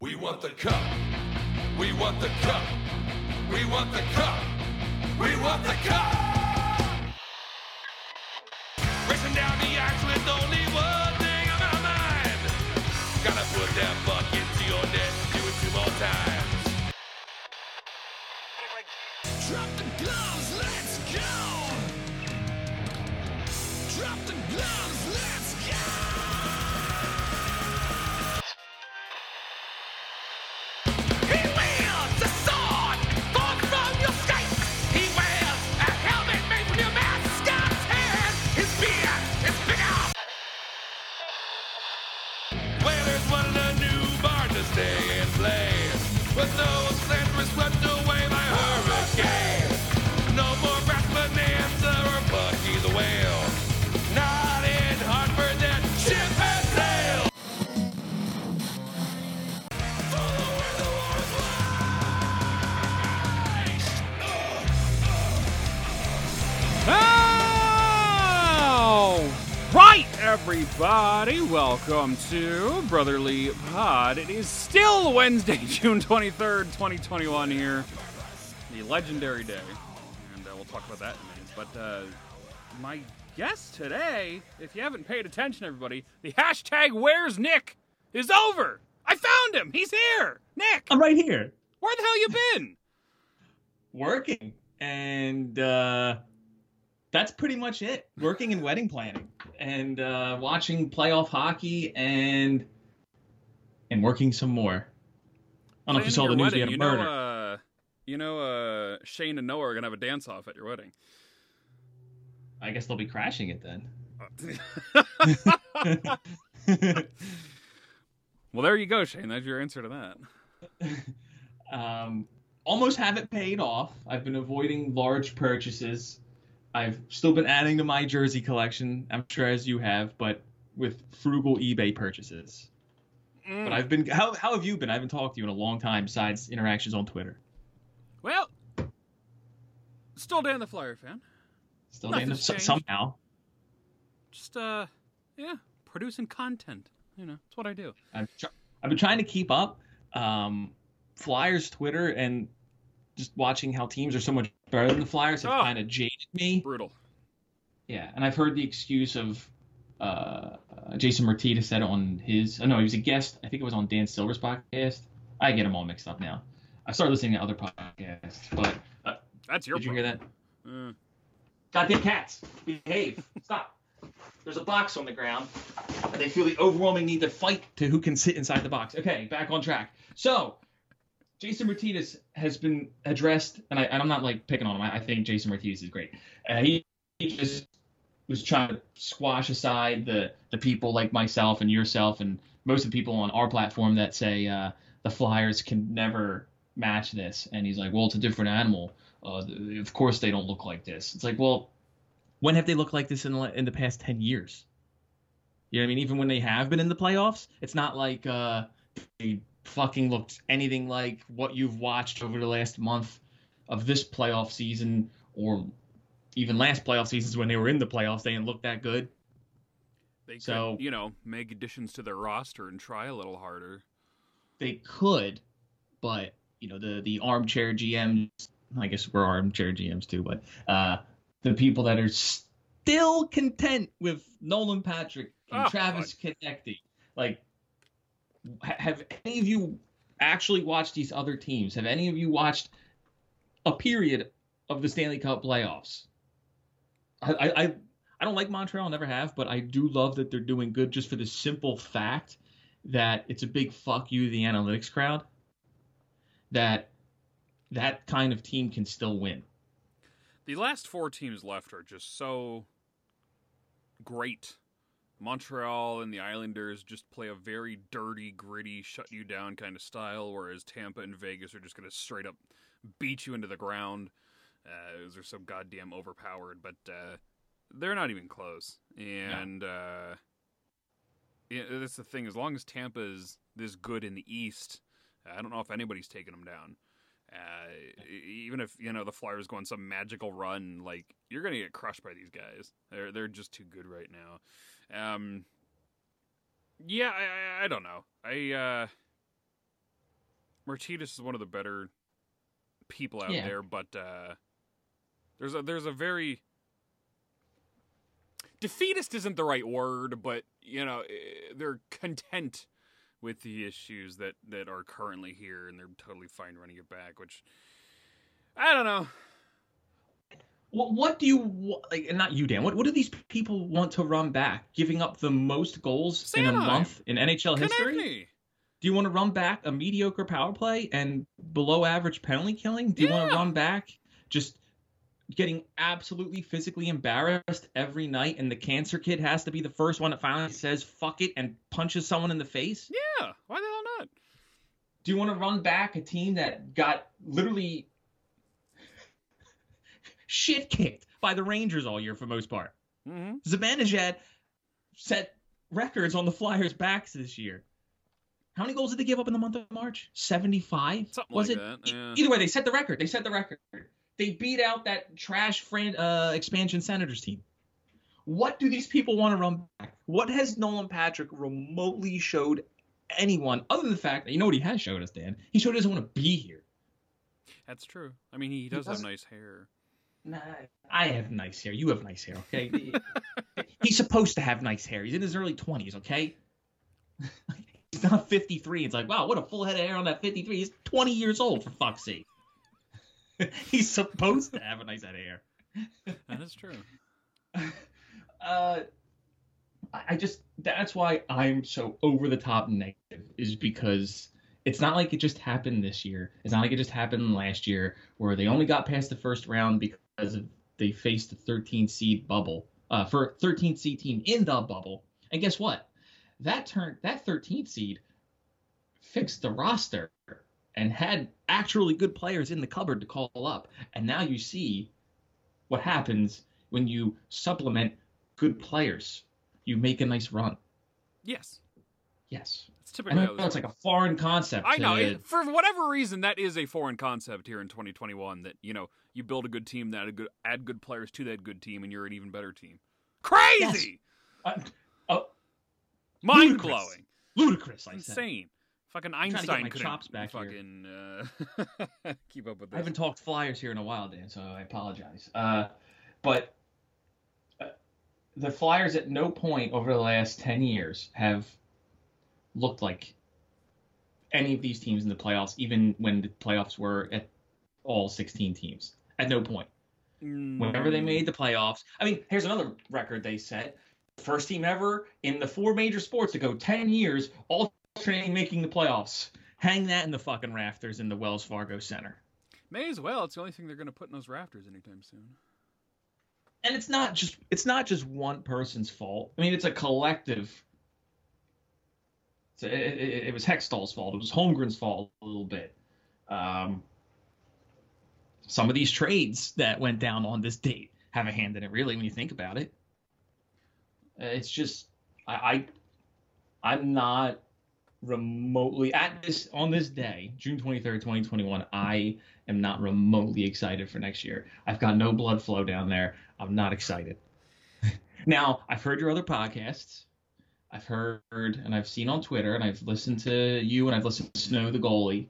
We want the cup. We want the cup. We want the cup. We want the cup. Racing down the ice with only one thing on my mind. Gotta put that bucket welcome to Brotherly Pod. It is still Wednesday, June 23rd, 2021 here. The legendary day. And uh, we'll talk about that in a minute. But uh, my guest today, if you haven't paid attention, everybody, the hashtag Where's Nick is over. I found him. He's here. Nick, I'm right here where the hell you been? working, and uh, that's pretty much it. Working and wedding planning, and uh, watching playoff hockey, and and working some more. I don't know if you saw the news. your We had wedding, a you murder. Know, uh, you know, uh, Shane and Noah are gonna have a dance off at your wedding. I guess they'll be crashing it then. well, there you go, Shane. That's your answer to that. um, almost have it paid off. I've been avoiding large purchases. I've still been adding to my jersey collection. I'm sure as you have, but with frugal eBay purchases. Mm. But I've been. How, how have you been? I haven't talked to you in a long time besides interactions on Twitter. Well, still Dan the Flyer fan. Still so- changed. somehow. Just uh, yeah, producing content. You know, it's what I do. I've, tr- I've been trying to keep up. Um, Flyers Twitter and just watching how teams are so much better than the Flyers have Oh. kind of jaded me. Brutal. Yeah, and I've heard the excuse of uh, Jason Martita said on his. Oh no, he was a guest. I think it was on Dan Silver's podcast. I get them all mixed up now. I started listening to other podcasts, but uh, That's your. did you hear that? problem. Goddamn cats! Behave! Stop! There's a box on the ground, and they feel the overwhelming need to fight to who can sit inside the box. Okay, back on track. So, Jason Martinez has been addressed, and, I, I'm not like picking on him. I, I think Jason Martinez is great. Uh, he, he just was trying to squash aside the the people like myself and yourself and most of the people on our platform that say uh, the Flyers can never match this, and he's like, well, it's a different animal. Uh, of course they don't look like this. It's like, well, when have they looked like this in the, in the past 10 years? You know what I mean? Even when they have been in the playoffs, it's not like uh, they fucking looked anything like what you've watched over the last month of this playoff season or even last playoff seasons when they were in the playoffs. They didn't look that good. They could, So- you know, make additions to their roster and try a little harder. They could, but, you know, the, the armchair GMs, I guess we're armchair GMs too, but uh, the people that are still content with Nolan Patrick and Oh, Travis Konecny. Like, have any of you actually watched these other teams? Have any of you watched a period of the Stanley Cup playoffs? I, I, I, don't like Montreal, never have, but I do love that they're doing good just for the simple fact that it's a big fuck you to the analytics crowd. That that kind of team can still win. The last four teams left are just so great. Montreal and the Islanders just play a very dirty, gritty, shut you down kind of style, whereas Tampa and Vegas are just going to straight up beat you into the ground. Uh, they're so goddamn overpowered, but uh, they're not even close. And uh, yeah, that's the thing. As long as Tampa is this good in the East, I don't know if anybody's taking them down. Uh, even if you know the Flyers go on some magical run, like you're gonna get crushed by these guys. They're they're just too good right now. Um, Yeah, I, I, I don't know. I uh Martinez is one of the better people out Yeah. there, but uh there's a there's a very defeatist isn't the right word, but you know eh, they're content with the issues that that are currently here, and they're totally fine running it back. Which I don't know. What, what do you like? and Not you, Dan. What what do these people want to run back? Giving up the most goals in a month in NHL history? Do you want to run back a mediocre power play and below average penalty killing? Do you want to run back just getting absolutely physically embarrassed every night and the cancer kid has to be the first one that finally says fuck it and punches someone in the face? Yeah, why the hell not? Do you want to run back a team that got literally shit kicked by the Rangers all year for the most part? hmm Zibanejad set records on the Flyers' backs this year. How many goals did they give up in the month of March? 75? Something Was like it? Yeah. Either way, they set the record. They set the record. They beat out that trash fran- uh, expansion Senators team. What do these people want to run back? What has Nolan Patrick remotely showed anyone other than the fact that you know what he has showed us, Dan? He showed he doesn't want to be here. That's true. I mean, he does have doesn't- nice hair. Nah, I have nice hair. You have nice hair, okay? He's supposed to have nice hair. He's in his early 20s, okay? He's not 53. It's like, wow, what a full head of hair on that 53. He's 20 years old, for fuck's sake. He's supposed to have a nice head of hair. That is true. Uh, I I just, that's why I'm so over the top negative, is because it's not like it just happened this year. It's not like it just happened last year where they only got past the first round because of, they faced the 13 seed bubble, uh, for 13 seed team in the bubble. And guess what? That turned that 13th seed fixed the roster and had actually good players in the cupboard to call up. And now you see what happens when you supplement good players. You make a nice run. Yes, Yes. It's typically. how it's like a foreign concept. I know. It, for whatever reason, that is a foreign concept here in 2021. That you know, you build a good team, that add good, add good players to that good team, and you're an even better team. Crazy, uh, oh, mind ludicrous. blowing, ludicrous. I said. insane. Fucking Einstein couldn't chops back here. fucking uh, keep up with this. I haven't talked Flyers here in a while, Dan, so I apologize. Uh, but uh, the Flyers at no point over the last 10 years have looked like any of these teams in the playoffs, even when the playoffs were at all 16 teams. At no point. Whenever they Mm, made the playoffs, I mean, here's another record they set. First team ever in the four major sports to go 10 years alternating making the playoffs. Hang that in the fucking rafters in the Wells Fargo Center. may as well. It's the only thing they're going to put in those rafters anytime soon. and it's not just it's not just one person's fault. I mean, it's a collective. So it, it, it was Hextall's fault. It was Holmgren's fault a little bit. Um, some of these trades that went down on this date have a hand in it, really, when you think about it. Uh, It's just I, I I'm not remotely at this on this day, June 23rd, 2021. I am not remotely excited for next year. I've got no blood flow down there. I'm not excited. now, I've heard your other podcasts. I've heard and I've seen on Twitter and I've listened to you and I've listened to Snow the goalie,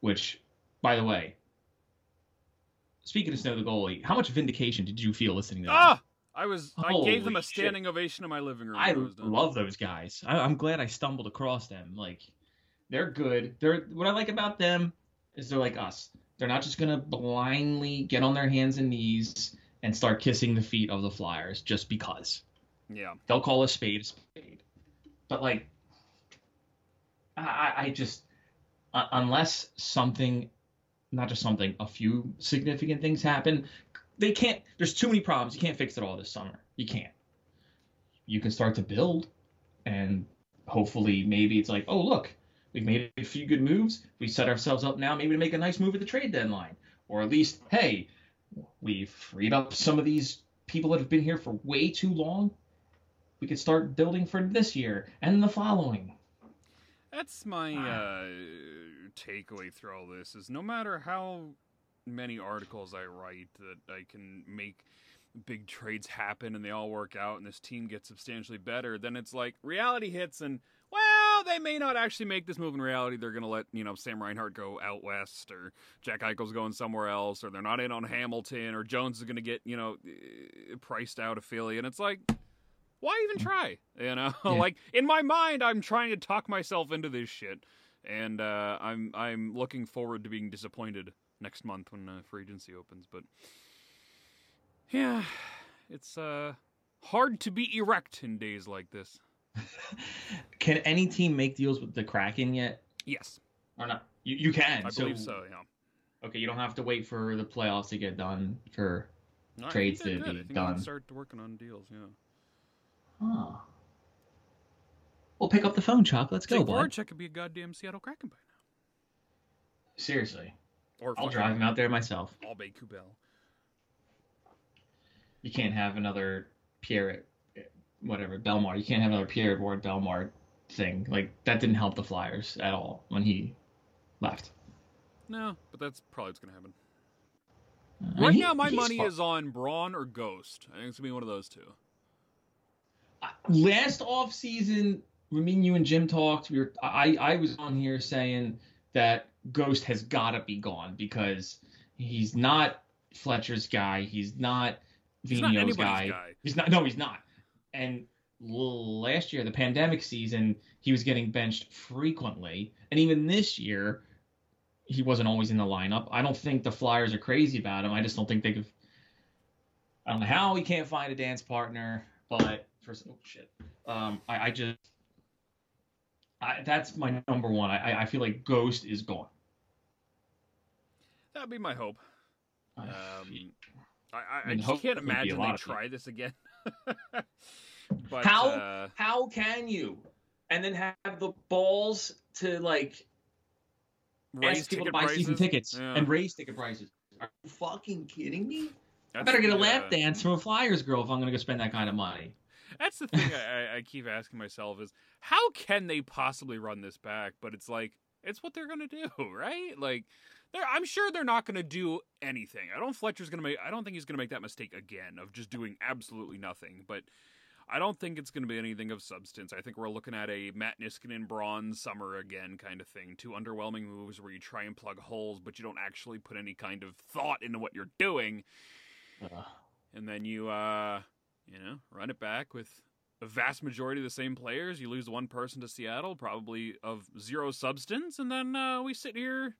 which, by the way, speaking of Snow the goalie, how much vindication did you feel listening to that? Ah, I was. Holy I gave them a standing ovation in my living room. I was love those guys. I, I'm glad I stumbled across them. Like, they're good. They're what I like about them is they're like us. They're not just gonna blindly get on their hands and knees and start kissing the feet of the Flyers just because. Yeah. They'll call a spade a spade. But like, I, I- just uh, unless something, not just something, a few significant things happen, they can't. There's too many problems. You can't fix it all this summer. You can't. You can start to build, and hopefully, maybe it's like, oh look, we've made a few good moves. We set ourselves up now, maybe to make a nice move at the trade deadline, or at least, hey, we've freed up some of these people that have been here for way too long. We could start building for this year and the following. That's my Ah. uh, takeaway through all this is no matter how many articles I write that I can make big trades happen and they all work out and this team gets substantially better, then it's like reality hits and well, they may not actually make this move in reality. They're going to let, you know, Sam Reinhart go out west or Jack Eichel's going somewhere else or they're not in on Hamilton or Jones is going to get, you know, eh, priced out of Philly. And it's like, why even try? You know, Yeah. like in my mind, I'm trying to talk myself into this shit. And uh, I'm I'm looking forward to being disappointed next month when uh, free agency opens. But yeah, it's uh, hard to be erect in days like this. Can any team make deals with the Kraken yet? Yes, Or not? You, you can. I believe so. Yeah. Okay, you don't have to wait for the playoffs to get done for. No, Trades to be good. I think we done. can start working on deals. Yeah. Huh. We'll pick up the phone, Chuck. Let's go, bud. Voracek could be a goddamn Seattle Kraken by now. Seriously. Or I'll drive him out there myself. I'll Albay Kubel. You can't have another Pierre, whatever Bellemare. You can't have another Pierre Ward Bellemare thing. Like that didn't help the Flyers at all when he left. No, but that's probably what's gonna happen. I mean, Right he- now, my money is on Braun or Ghost. I think it's gonna be one of those two. Last off season when me and you and Jim talked, we were I I was on here saying that Ghost has got to be gone because he's not Fletcher's guy. He's not not guy. guy. He's not. No, he's not. And last year, the pandemic season, he was getting benched frequently, and even this year, he wasn't always in the lineup. I don't think the Flyers are crazy about him. I just don't think they could. I don't know how he can't find a dance partner, but for oh shit, um, I, I just. I, that's my number one. I, I- feel like Ghost is gone. That'd be my hope. I- Um, I, I, I just can't would be a imagine they try this again. but How- uh, How can you? And then have the balls to like raise ask people to buy prices? season tickets Yeah. and raise ticket prices. Are you fucking kidding me? I better get a lap uh, dance from a Flyers girl if I'm gonna go spend that kind of money. That's the thing I, I- keep asking myself is how can they possibly run this back? But it's like it's what they're gonna do, right? Like they're I'm sure they're not gonna do anything. I don't Fletcher's gonna make I don't think he's gonna make that mistake again of just doing absolutely nothing. But I don't think it's gonna be anything of substance. I think we're looking at a Matt Niskanen bronze summer again kind of thing. Two underwhelming moves where you try and plug holes, but you don't actually put any kind of thought into what you're doing Ugh. and then you uh you know run it back with a vast majority of the same players you lose one person to seattle probably of zero substance and then uh we sit here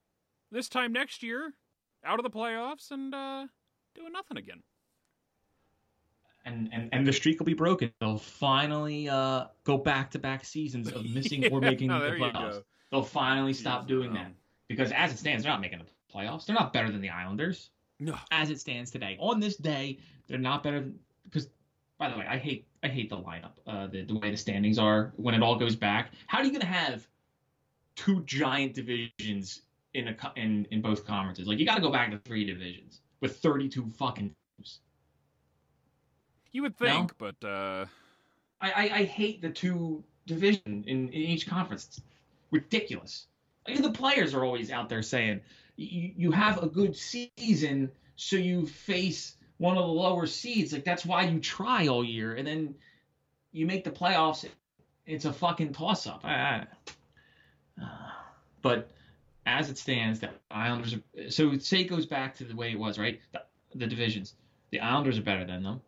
this time next year out of the playoffs and uh doing nothing again and, and and the streak will be broken. They'll finally uh, go back to back seasons of missing or Yeah, making the playoffs. They'll finally stop Jeez, doing um, that because as it stands, they're not making the playoffs. They're not better than the Islanders. no As it stands today, on this day, they're not better. By the way, I hate I hate the lineup, uh, the the way the standings are when it all goes back. How are you gonna have two giant divisions in a in in both conferences? Like you got to go back to three divisions with 32 fucking teams. you would No? think but uh I, I, I hate the two division in, in each conference. It's ridiculous. Like, the players are always out there saying you, you have a good season, so you face one of the lower seeds. Like that's why you try all year, and then you make the playoffs. It's a fucking toss up. I, I, uh, but as it stands, the Islanders. Are, so say it goes back to the way it was, right? The, the divisions. The Islanders are better than them.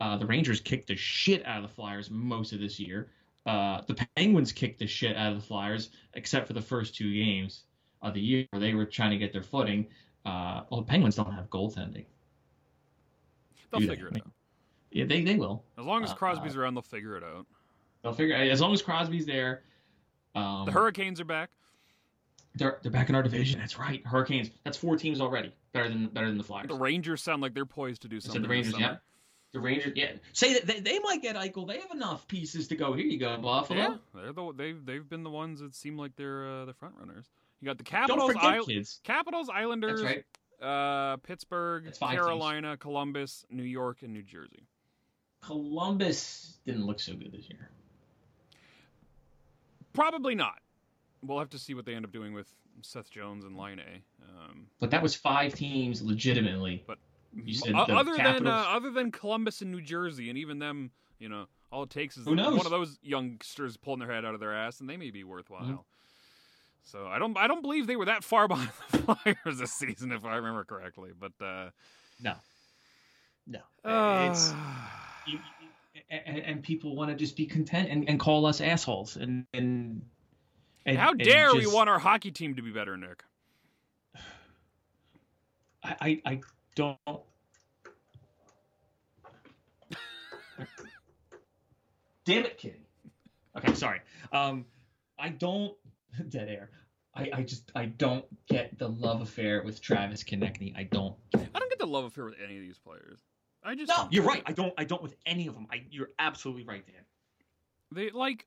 Uh, the Rangers kicked the shit out of the Flyers most of this year. Uh, the Penguins kicked the shit out of the Flyers, except for the first two games of the year where they were trying to get their footing. Uh, well, the Penguins don't have goaltending. They'll Do they? figure it out Yeah, they, they will. as long as Uh, crosby's around they'll figure it out They'll figure as long as Crosby's there. Um, the hurricanes are back they're they're back in our division. That's right. Hurricanes. That's four teams already. Better than better than the Flyers. the rangers sound like they're poised to do something the Rangers. Yeah. The Rangers. Yeah. Say that they, they might get Eichel. They have enough pieces to go. Here you go, Buffalo. Yeah, they're the they've they've been the ones that seem like they're uh, the front runners. You got the Capitals, Don't Capitals, forget, Isle- kids. Capitals, Islanders, That's right. Uh, Pittsburgh, five teams. Carolina, Columbus, New York, and New Jersey. Columbus didn't look so good this year. Probably not. We'll have to see what they end up doing with Seth Jones and Laine. Um, But that was five teams legitimately. But- You said O- the other than uh, other than Columbus and New Jersey, and even them, you know, all it takes is one of those youngsters pulling their head out of their ass, and they may be worthwhile. So I don't I don't believe they were that far behind the Flyers this season, if I remember correctly. But uh, no, no. uh, it's you, and, and people want to just be content and, and call us assholes and and, and how dare we want our hockey team to be better, Nick? I, I I don't. Damn it, Kitty. Okay, sorry. Um, I don't dead air. I, I just I don't get the love affair with Travis Konecny. I don't. I don't get the love affair with any of these players. I just No, you're right. I don't. I don't with any of them. I you're absolutely right, Dan. They like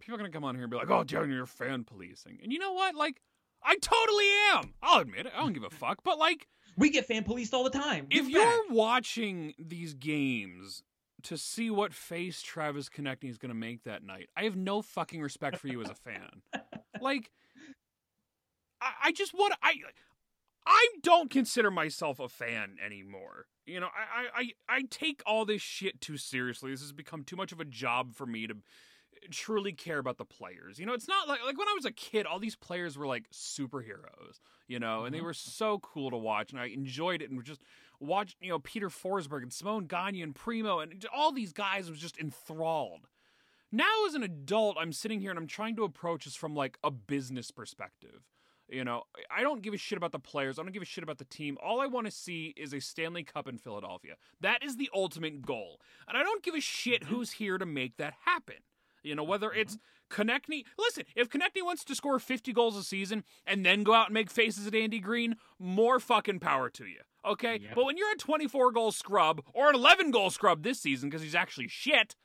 people are gonna come on here and be like, "Oh, Darren, you're fan policing," and you know what? Like, I totally am. I'll admit it. I don't give a fuck. But like, We get fan policed all the time. if Give you're back. watching these games to see what face Travis Konecny is going to make that night, I have no fucking respect for you as a fan. like, I, I just want I. I don't consider myself a fan anymore. You know, I, I, I, take all this shit too seriously. This has become too much of a job for me to truly care about the players. You know, it's not like like when I was a kid, all these players were like superheroes, you know, and they Mhm. were so cool to watch, and I enjoyed it, and just watched, you know, Peter Forsberg and Simon Gagne and Primeau and all these guys was just enthralled. Now, as an adult, I'm sitting here and I'm trying to approach this from like a business perspective. You know, I don't give a shit about the players. I don't give a shit about the team. All I want to see is a Stanley Cup in Philadelphia. That is the ultimate goal. And I don't give a shit mm-hmm. who's here to make that happen. You know, whether it's mm-hmm. Konecny. Listen, if Konecny wants to score 50 goals a season and then go out and make faces at Andy Greene, more fucking power to you. Okay? Yep. But when you're a 24 goal scrub or an 11 goal scrub this season because he's actually shit,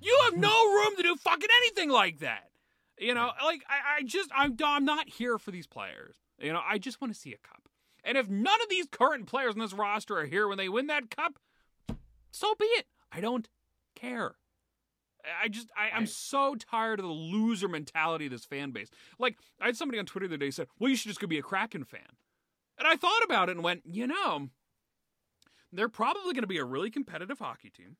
you have no room to do fucking anything like that. You know, like I, I just I'm I'm not here for these players. You know, I just want to see a cup. And if none of these current players on this roster are here when they win that cup, so be it. I don't care. I just I, I'm so tired of the loser mentality of this fan base. Like I had somebody on Twitter the other day said, "Well, you should just go be a Kraken fan," and I thought about it and went, you know, they're probably going to be a really competitive hockey team.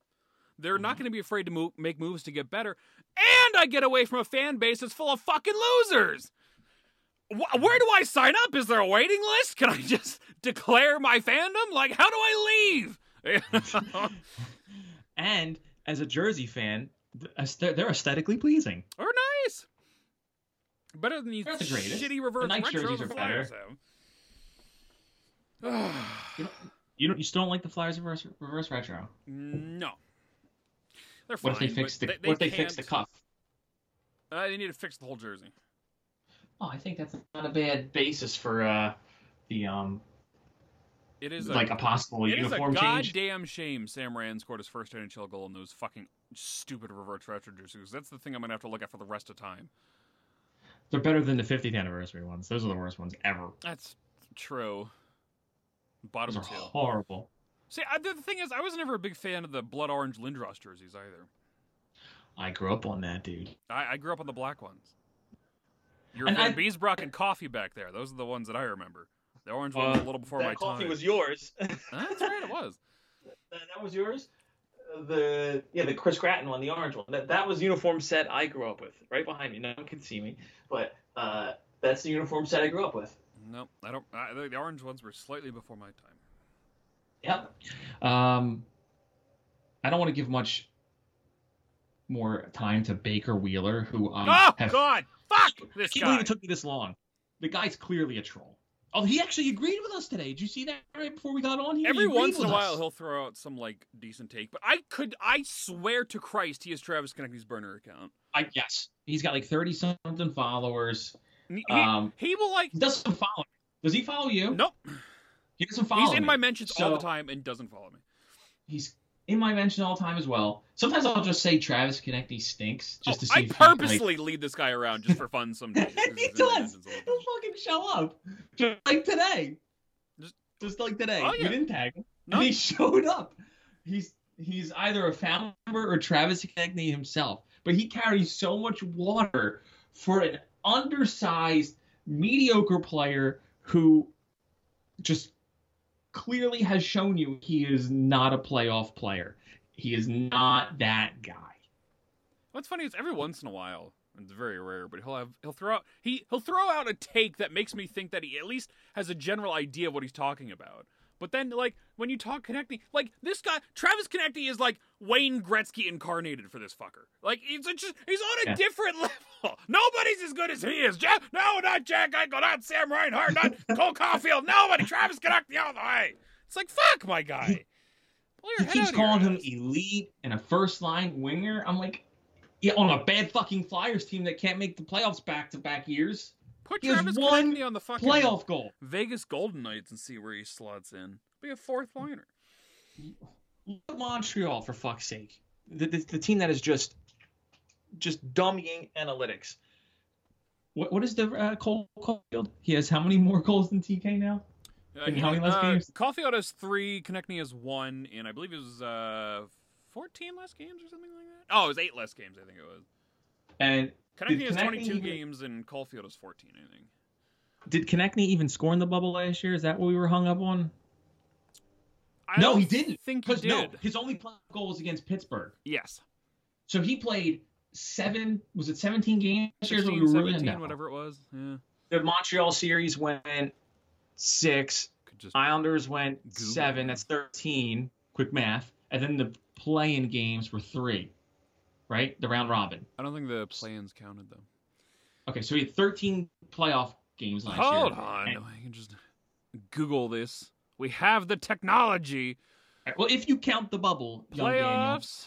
They're not Mhm. going to be afraid to move, make moves to get better, and I get away from a fan base that's full of fucking losers. Wh- Where do I sign up? Is there a waiting list? Can I just declare my fandom? Like, how do I leave? and as a Jersey fan, they're aesthetically pleasing. or nice. Better than these the shitty reverse The retro jerseys the are Flyers have. You don't. You still don't like the Flyers reverse, reverse retro? no. They're What if they fix the? but they, what if they fix the cuff? Uh, they need to fix the whole jersey. Oh, I think that's not a bad basis for uh, the um, It is like a, a possible it is a uniform change. goddamn shame Sam Rand scored his first NHL goal in those fucking stupid reverse retro jerseys. That's the thing I'm gonna have to look at for the rest of time. They're better than the 50th anniversary ones. Those are the worst ones ever. That's true. Bottom Those are two. horrible. See, I, the thing is, I was never a big fan of the blood orange Lindros jerseys either. I grew up on that, dude. I, I grew up on the black ones. Your And Van I- Beesbrock and Coffey back there. Those are the ones that I remember. The orange one Uh, was a little before that my coffee time. was yours. That's right, it was. That, that was yours. Uh, The yeah, the Chris Gratton one, the orange one. That that was the uniform set I grew up with. Right behind me. No one can see me, but uh, that's the uniform set I grew up with. No, I don't. I, the, the orange ones were slightly before my time. Yep. Um, I don't want to give much more time to Baker Wheeler, who um, oh have, God! Fuck I this can't guy. believe it took me this long. The guy's clearly a troll. Oh, he actually agreed with us today. Did you see that right before we got on here? Every agreed once in a while, us. he'll throw out some like decent take, but I could, I swear to Christ, he is Travis Konecny's burner account. I yes, he's got like thirty something followers. He, he- Um, he will like. doesn't follow. Does he follow you? Nope, He doesn't follow. he's in me. my mentions all the time and doesn't follow me. He's in my mention all the time as well. Sometimes I'll just say Travis Konecny stinks just to Oh, see. I if he, like- purposely lead this guy around just for fun sometimes. he he's in my does. He'll fucking show up, just like today. Just- Just, like today. Oh, yeah. We didn't tag him, No. he showed up. He's he's either a family member or Travis Konecny himself, but he carries so much water for an undersized, mediocre player who just clearly has shown you he is not a playoff player. He is not that guy. What's funny is every once in a while, it's very rare, but he'll have he'll throw out he he'll throw out a take that makes me think that he at least has a general idea of what he's talking about. But then, like when you talk Konecny, like this guy Travis Konecny is like Wayne Gretzky incarnated for this fucker. Like he's a, just he's on a Yeah. different level. Nobody's as good as he is. Jack, no, not Jack Eichel, not Sam Reinhart, not Cole Caufield. Nobody. Travis Konecny all the way. It's like fuck my guy. He keeps out of your calling him elite and a first line winger. I'm like, yeah, on a bad fucking Flyers team that can't make the playoffs back to back years. Put Travis one Konecny on the fucking Playoff goal. Vegas Golden Knights and see where he slots in. Be a fourth liner. Look at Montreal for fuck's sake. The, the, the team that is just just Dummying analytics. what what is the uh, Cole Caufield? He has how many more goals than TK now? Uh, he- how many less uh, games? Caufield has three. Konecny has one, and I believe it was uh, fourteen less games or something like that. Oh, it was eight less games. I think it was. And Konecny has twenty-two even- games, and Caufield has fourteen. I think. did Konecny even score in the bubble last year? Is that what we were hung up on? I no, he didn't. Think he Because no, his only goal was against Pittsburgh. Yes. So he played seven. Was it seventeen games? last year? Is what we were really 17, in whatever it was. Yeah. The Montreal series went six. Islanders went Google. seven. That's thirteen. Quick math. And then the play-in games were three. Right, the round robin. I don't think the play-ins counted though. Okay, so we had thirteen playoff games last Hold year. Hold on. And- I can just Google this. We have the technology. well, if you count the bubble, young Daniel, Playoffs.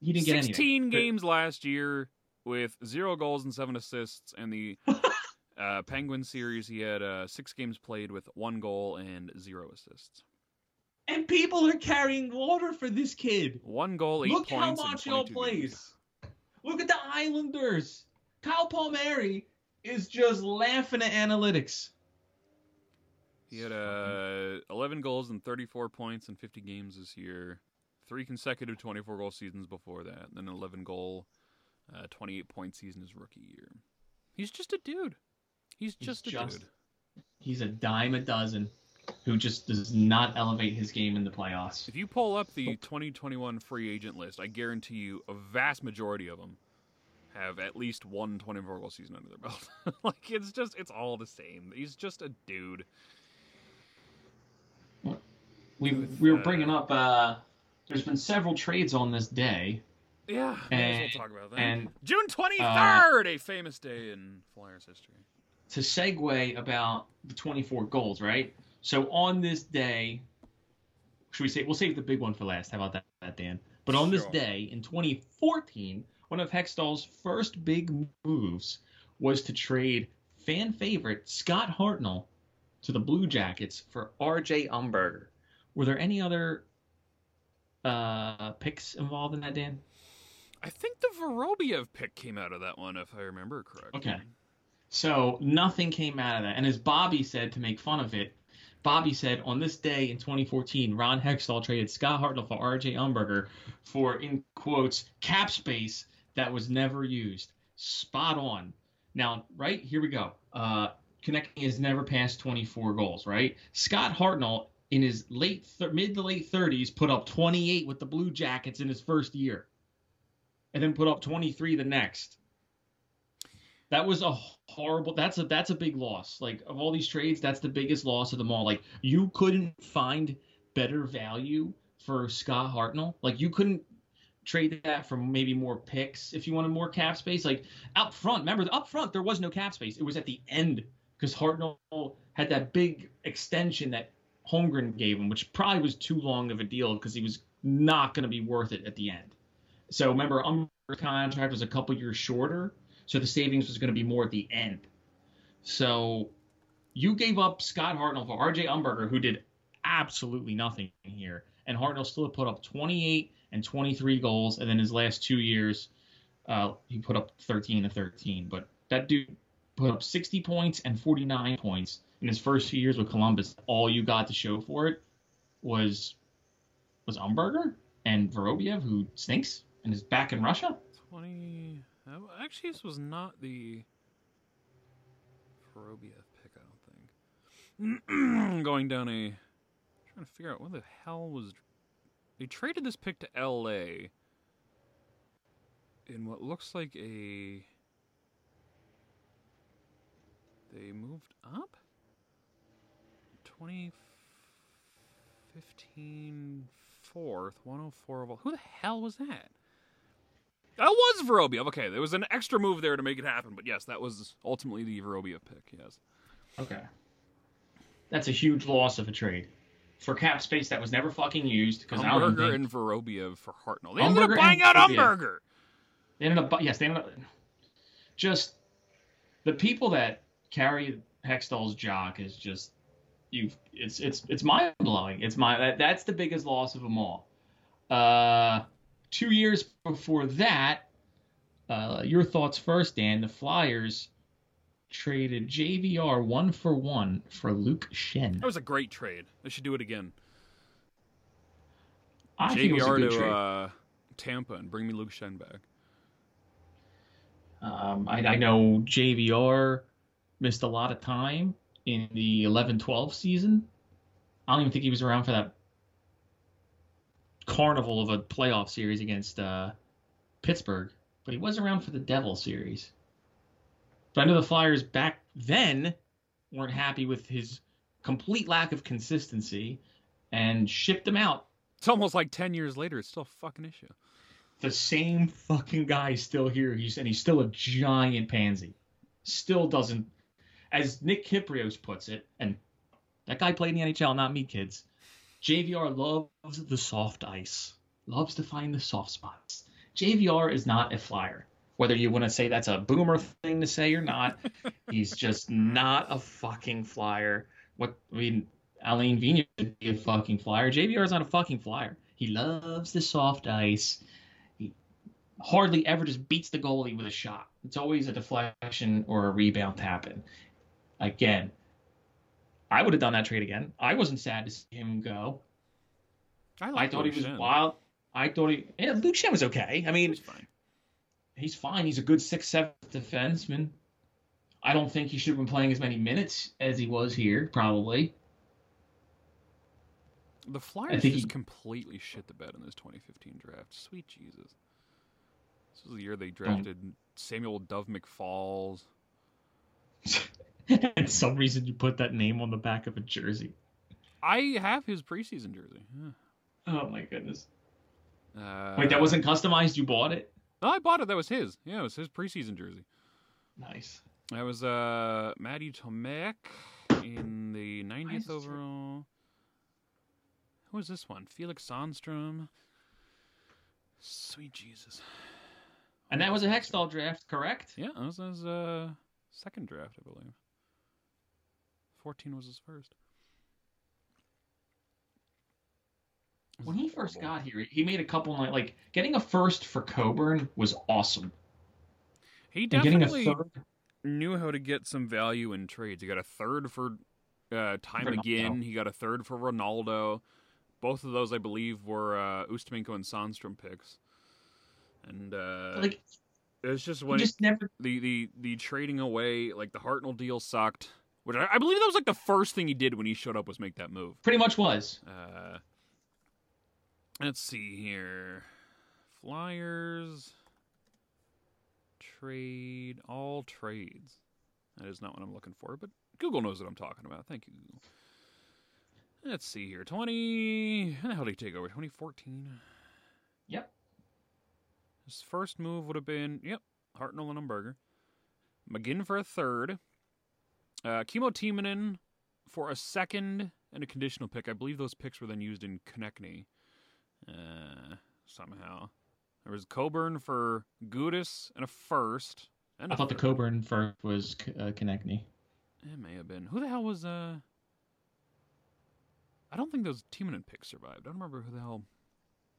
he didn't get anything. 16 But- games last year with zero goals and seven assists. And the uh, Penguin series, he had uh, six games played with one goal and zero assists. And people are carrying water for this kid. One goal, eight Look how points. in Montreal 22 plays. games. Look at the Islanders. Kyle Palmieri is just laughing at analytics. He had uh, 11 goals and 34 points in 50 games this year. Three consecutive 24 goal seasons before that. Then an 11 goal, uh, 28 point season his rookie year. He's just a dude. He's He's just a just- dude. He's a dime a dozen who just does not elevate his game in the playoffs. If you pull up the 2021 free agent list, I guarantee you a vast majority of them have at least one 24 goal season under their belt. like it's just it's all the same. He's just a dude. We we were uh, bringing up. Uh, there's been several trades on this day, Yeah, And- well talk about that. and June 23rd, a famous day in Flyers history. to segue about the 24 goals, right? So on this day, should we say we'll save the big one for last? How about that, that Dan? But on this day in 2014, one of Hextall's first big moves was to trade fan favorite Scott Hartnell to the Blue Jackets for R.J. Umberger. Were there any other uh, picks involved in that, Dan? I think the Vorobiev pick came out of that one, if I remember correctly. Okay. So nothing came out of that. And as Bobby said to make fun of it, Bobby said on this day in 2014, Ron Hextall traded Scott Hartnell for R.J. Umberger for, in quotes, cap space that was never used. Spot on. Now, right here we go. Uh, has never passed 24 goals, right? Scott Hartnell in his late th- mid to late 30s put up 28 with the Blue Jackets in his first year, and then put up 23 the next. That was a horrible. That's a that's a big loss. Like of all these trades, that's the biggest loss of them all. Like you couldn't find better value for Scott Hartnell. Like you couldn't trade that for maybe more picks if you wanted more cap space. Like up front, remember up front there was no cap space. It was at the end because Hartnell had that big extension that Holmgren gave him, which probably was too long of a deal because he was not going to be worth it at the end. So remember, Umberger's contract was a couple years shorter, so the savings was going to be more at the end. So you gave up Scott Hartnell for RJ Umberger, who did absolutely nothing here, and Hartnell still put up 28 and 23 goals, and then his last two years, uh, he put up 13 and 13. But that dude put up 60 points and 49 points in his first two years with Columbus. All you got to show for it was was Umberger and Vorobiev, who stinks and is back in Russia. 20. Uh, Actually, this was not the Vorobiev pick, I don't think. Going down a trying to figure out what the hell was. They traded this pick to L.A. in what looks like a. They moved up. 2015 fourth, 104 of Who the hell was that? That was Vorobiev. Okay, there was an extra move there to make it happen, but yes, that was ultimately the Vorobiev pick. Yes. Okay. That's a huge loss of a trade for cap space that was never fucking used because Umberger think and Vorobiev for Hartnell. They ended up buying out. Umberger. they ended up. bu- Yes, they ended up. Just the people that carry Hextall's jock is just you. It's it's it's mind blowing. It's my that, that's the biggest loss of them all. Uh, two years before that, uh, your thoughts first, Dan. The Flyers traded JVR one for one for Luke Schenn. That was a great trade. They should do it again. I think it was a JVR to uh, Tampa and bring me Luke Schenn back. Um, I, I know JVR missed a lot of time in the 11-12 season. I don't even think he was around for that carnival of a playoff series against uh, Pittsburgh, but he was around for the Devil series. But I know the Flyers back then weren't happy with his complete lack of consistency and shipped him out. It's almost like ten years later. It's still a fucking issue. The same fucking guy is still here. He's and he's still a giant pansy. Still doesn't, as Nick Kypreos puts it, and that guy played in the NHL, not me, kids. JVR loves the soft ice, loves to find the soft spots. JVR is not a flyer. Whether you want to say that's a boomer thing to say or not, he's just not a fucking flyer. What I mean, Alain Vigneault would be a fucking flyer. JVR is not a fucking flyer. He loves the soft ice. He hardly ever just beats the goalie with a shot. It's always a deflection or a rebound to happen. Again, I would have done that trade again. I wasn't sad to see him go. I, I thought Luke he was Schenn. wild. I thought he. Yeah, Luke Schenn was okay. I mean, was fine. he's fine. He's a good six seven defenseman. I don't think he should have been playing as many minutes as he was here. Probably. The Flyers just he- completely shit the bed in this 2015 draft. Sweet Jesus. This was the year they Um, drafted Samuel Dove McFalls. and some reason you put that name on the back of a jersey. I have his preseason jersey. Yeah. Oh my goodness. Uh, Wait, that wasn't customized. You bought it. No, I bought it. That was his. Yeah, it was his preseason jersey. Nice. That was uh Matty Tomek in the 90th Nice. overall. Who was this one? Felix Sandstrom. Sweet Jesus. And that was a Hextall draft, correct? Yeah, that was his uh, second draft, I believe. 14 was his first. When he first got here, he made a couple like like getting a first for Coburn was awesome. he And getting a definitely third knew how to get some value in trades. He got a third for uh, Time Rinaldo. again. He got a third for Rinaldo. Both of those, I believe, were uh, Ustimenko and Sandstrom picks. And uh, like it was just when just never the, the the trading away, like the Hartnell deal sucked. Which I, I believe that was like the first thing he did when he showed up was make that move. pretty much was. Uh, let's see here. Flyers trade all trades. That is not what I'm looking for, but Google knows what I'm talking about. Thank you, Google. Let's see here. 20. How the hell did he take over? 2014. Yep. His first move would have been, yep, Hartnell and Umberger. McGinn for a third. Uh, Kimo Timonen for a second and a conditional pick. I believe those picks were then used in Konecny uh, somehow. There was Coburn for Gudas and a first. And I a thought the. Coburn first was uh, Konecny. It may have been. Who the hell was uh? I don't think those Timonen picks survived. I don't remember who the hell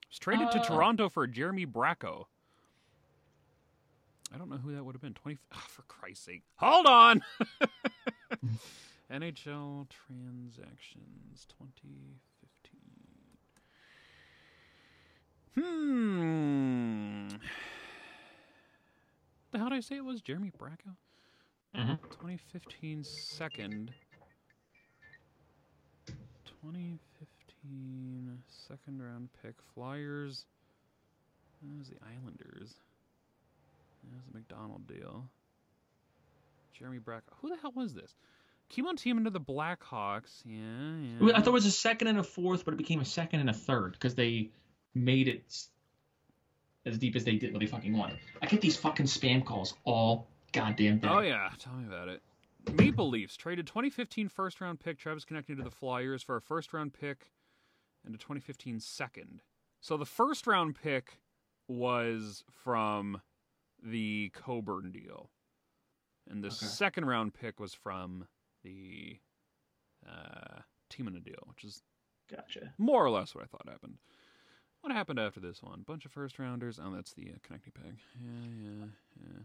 was traded to Uh, Toronto for Jeremy Bracco. I don't know who that would have been. Twenty. ah, for Christ's sake! Hold on. NHL transactions 2015. Hmm. The hell did I say it was Jeremy Bracco? Mhm. 2015 second. 2015 2017 second round pick. Flyers. That was the Islanders. That a McDonald deal. Jeremy Brack. Who the hell was this? Came on team into the Blackhawks. Yeah, yeah. I thought it was a second and a fourth, but it became a second and a third because they made it as deep as they did what they fucking wanted. I get these fucking spam calls all goddamn day. Oh yeah, tell me about it. Maple Leafs traded 2015 first round pick Travis Konecny to the Flyers for a first round pick and a 2015 second. So the first round pick was from the Coburn deal, and the Okay. second round pick was from the uh, Timonen deal, which is Gotcha. more or less what I thought happened. What happened after this one? Bunch of first rounders. Oh, that's the uh, Konecny peg. Yeah, yeah, yeah.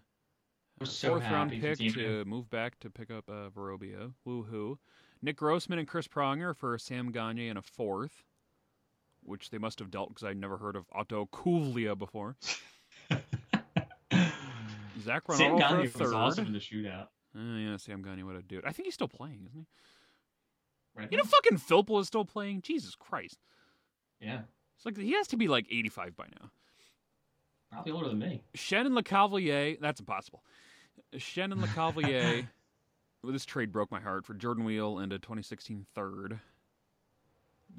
Uh, so fourth round pick to move back to pick up uh, Vorobyev. Woohoo! Nick Grossmann and Chris Pronger for Sam Gagner and a fourth, which they must have dealt because I'd never heard of Otto Koivula before. Zach Sam Ronaldo Gagne was awesome in the shootout. Uh, yeah, Sam Gagner, what a dude. I think he's still playing, isn't he? Right? You know, fucking Filppula is still playing. Jesus Christ! yeah, It's like he has to be like 85 by now. probably older than me. Shannon LeCavalier, that's impossible. Shannon LeCavalier, well, this trade broke my heart for Jordan Weal and a 2016 third.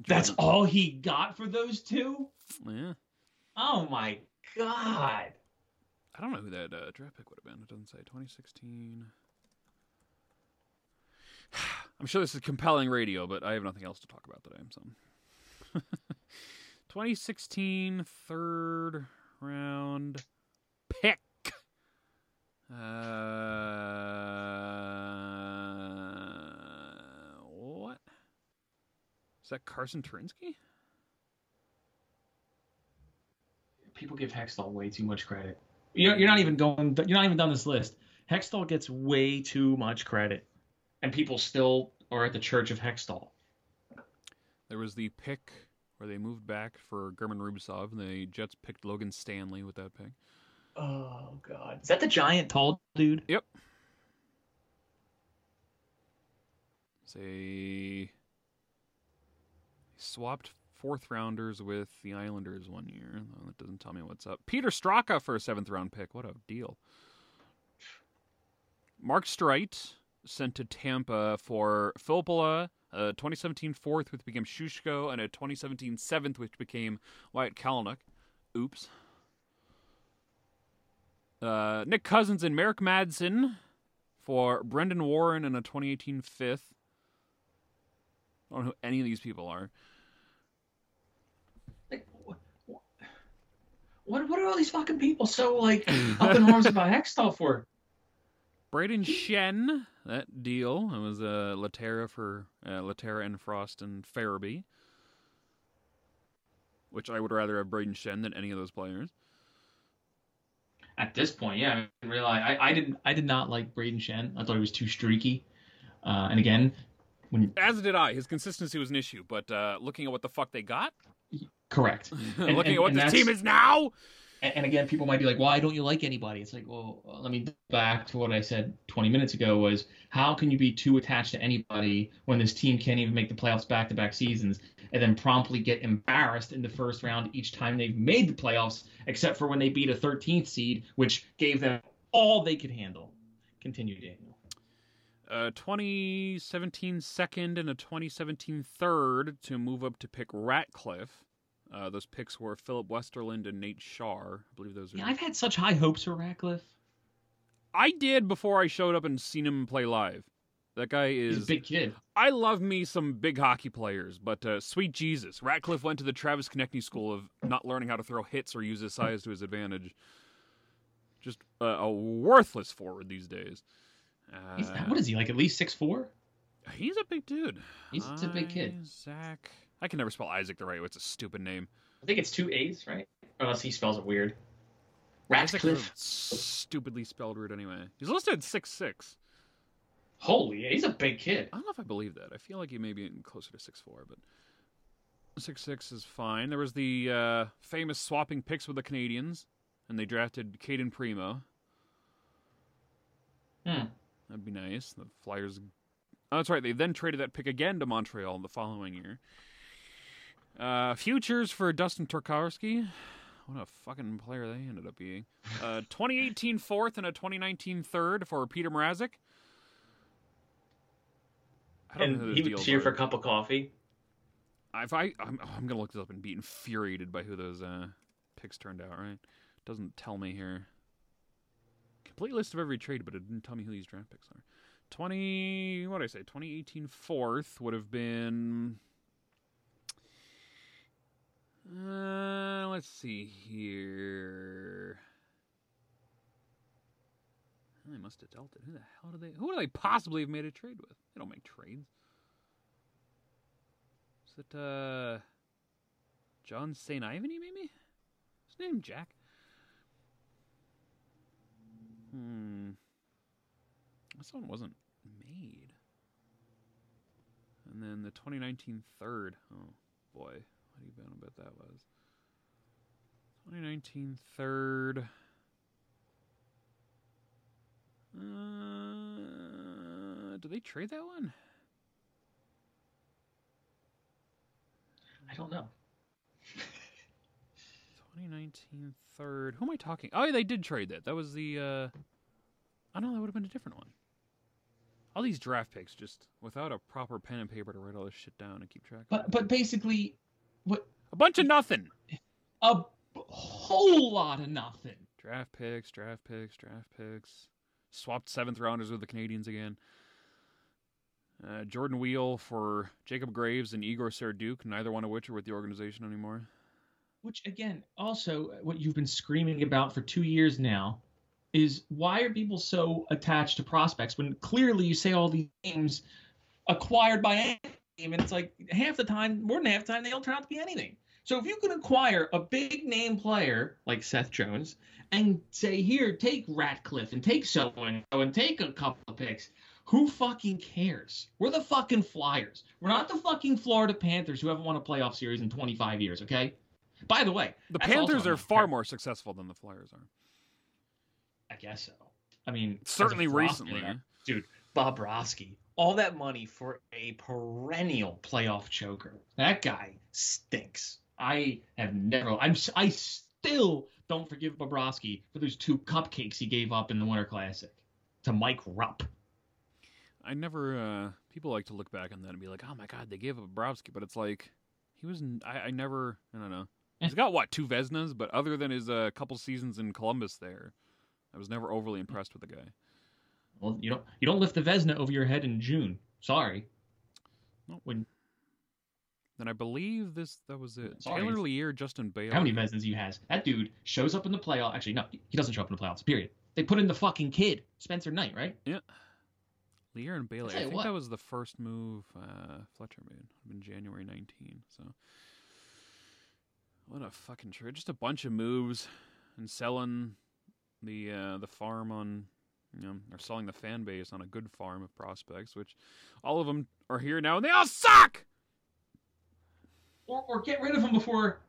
That's all he got for those two. Yeah. Oh my god. I don't know who that uh, draft pick would have been. It doesn't say 2016. I'm sure this is compelling radio, but I have nothing else to talk about today. So, 2016 third round pick. Uh, what? Is that Carsen Twarynski? People give Hextall way too much credit. You're, you're not even going. You're not even down this list. Hextall gets way too much credit, and people still are at the church of Hextall. There was the pick where they moved back for German Rubtsov, and the Jets picked Logan Stanley with that pick. Oh god. Is that the giant tall dude? Yep. They swapped fourth rounders with the Islanders one year. Though that doesn't tell me what's up. Peter Straka for a seventh round pick. What a deal. Mark Streit sent to Tampa for Filppula, a 2017 fourth, which became Sushko, and a 2017 seventh, which became Wyatt Kalynuk. Oops. Uh, Nick Cousins and Merrick Madsen for Brendan Warren and a 2018 fifth. I don't know who any of these people are. What? What are all these fucking people so like up in arms about Hextall for? Brayden Schenn, that deal. It was uh, Lehtera for uh, Lehtera and Frost and Farabee. Which I would rather have Brayden Schenn than any of those players. At this point, yeah, I realize I, I didn't. I did not like Brayden Schenn. I thought he was too streaky. Uh, and again, when As did I. His consistency was an issue, but uh, looking at what the fuck they got, correct. And- looking and- at what this team is now, And, again, people might be like, "Why don't you like anybody?" It's like, well, let me back to what I said 20 minutes ago. Was how can you be too attached to anybody when this team can't even make the playoffs back-to-back seasons, and then promptly get embarrassed in the first round each time they've made the playoffs, except for when they beat a 13th seed, which gave them all they could handle. Continue, Daniel. a 2017 second and a 2017 third to move up to pick Ratcliffe. Uh, those picks were Philip Westerlund and Nate Schnarr. I believe those are. Yeah, I've had such high hopes for Ratcliffe. I did before I showed up and seen him play live. That guy He's is. a big kid. I love me some big hockey players, but uh, sweet Jesus, Ratcliffe went to the Travis Konecny school of not learning how to throw hits or use his size to his advantage. Just uh, a worthless forward these days. Uh, He's, what is he like? At least six four. He's a big dude. He's a big kid. Isaac. I can never spell Isaac the right way. It's a stupid name. I think it's two A's, right? Unless he spells it weird. Ratcliffe. stupidly spelled weird anyway. He's listed at six six. Holy, he's a big kid. I don't know if I believe that. I feel like he may be closer to six four, but six six is fine. There was the uh, famous swapping picks with the Canadiens, and they drafted Cayden Primeau. Hmm. That'd be nice. The Flyers. Oh, that's right. They then traded that pick again to Montreal the following year. Uh, futures for Dustin Tokarski. What a fucking player they ended up being. Uh, 2018 fourth and a 2019 third for Peter Mrazek. I don't know who And he would deals cheer are. for a cup of coffee. If I, I'm, I'm gonna look this up and be infuriated by who those uh, picks turned out. Right? Doesn't tell me here. Complete list of every trade, but it didn't tell me who these draft picks are. Twenty, what did I say? 2018 fourth would have been. Uh, let's see here. They must have dealt it. Who the hell do they? Who do they possibly have made a trade with? They don't make trades. Is it uh John St. Ivany maybe? His name Jack. Hmm. This one wasn't made. And then the 2019 third. Oh boy, you I bet that was? 2019 third. Uh, did they trade that one? I don't know. 2019 third. Who am I talking? Oh, yeah, they did trade that. That was the. uh I know that would have been a different one. All these draft picks, just without a proper pen and paper to write all this shit down and keep track. of But but basically, what a bunch of nothing. a b- whole lot of nothing. Draft picks, draft picks, draft picks. Swapped seventh rounders with the Canadiens again. Uh, Jordan Weal for Jacob Graves and Igor Serduk, neither one of which are with the organization anymore. Which again, also what you've been screaming about for two years now is why are people so attached to prospects when clearly you say all these names acquired by any team, and it's like half the time, more than half the time, they don't turn out to be anything. So if you can acquire a big name player like Seth Jones and say, here, take Ratcliffe and take so and take a couple of picks, who fucking cares? We're the fucking Flyers. We're not the fucking Florida Panthers who haven't won a playoff series in 25 years, okay? By the way, The Panthers are far more successful than the Flyers are. I guess so. I mean, Certainly recently. dude, Bobrovsky, all that money for a perennial playoff choker. That guy stinks. I have never. I'm. I still don't forgive Bobrovsky for those two cupcakes he gave up in the Winter Classic to Mike Rupp. I never. uh People like to look back on that and be like, "Oh my God, they gave up Bobrovsky," but it's like he was. I, I never. I don't know. He's got what two Vezinas, but other than his uh, couple seasons in Columbus, there, I was never overly impressed with the guy. Well, you don't. You don't lift the Vezina over your head in June. Sorry. No. When Then I believe this. That was it. Sorry. Taylor Leier, Justin Bailey. how many Vezinas he has? That dude shows up in the playoff. Actually, no, he doesn't show up in the playoffs. Period. They put in the fucking kid, Spencer Knight, right? Yeah. Leier and Bailey. I think what. that was the first move uh, Fletcher made in January 19. So what a fucking trade! Just a bunch of moves and selling the uh, the farm on you know, are selling the fan base on a good farm of prospects, which all of them are here now and they all suck. or, or get rid of them before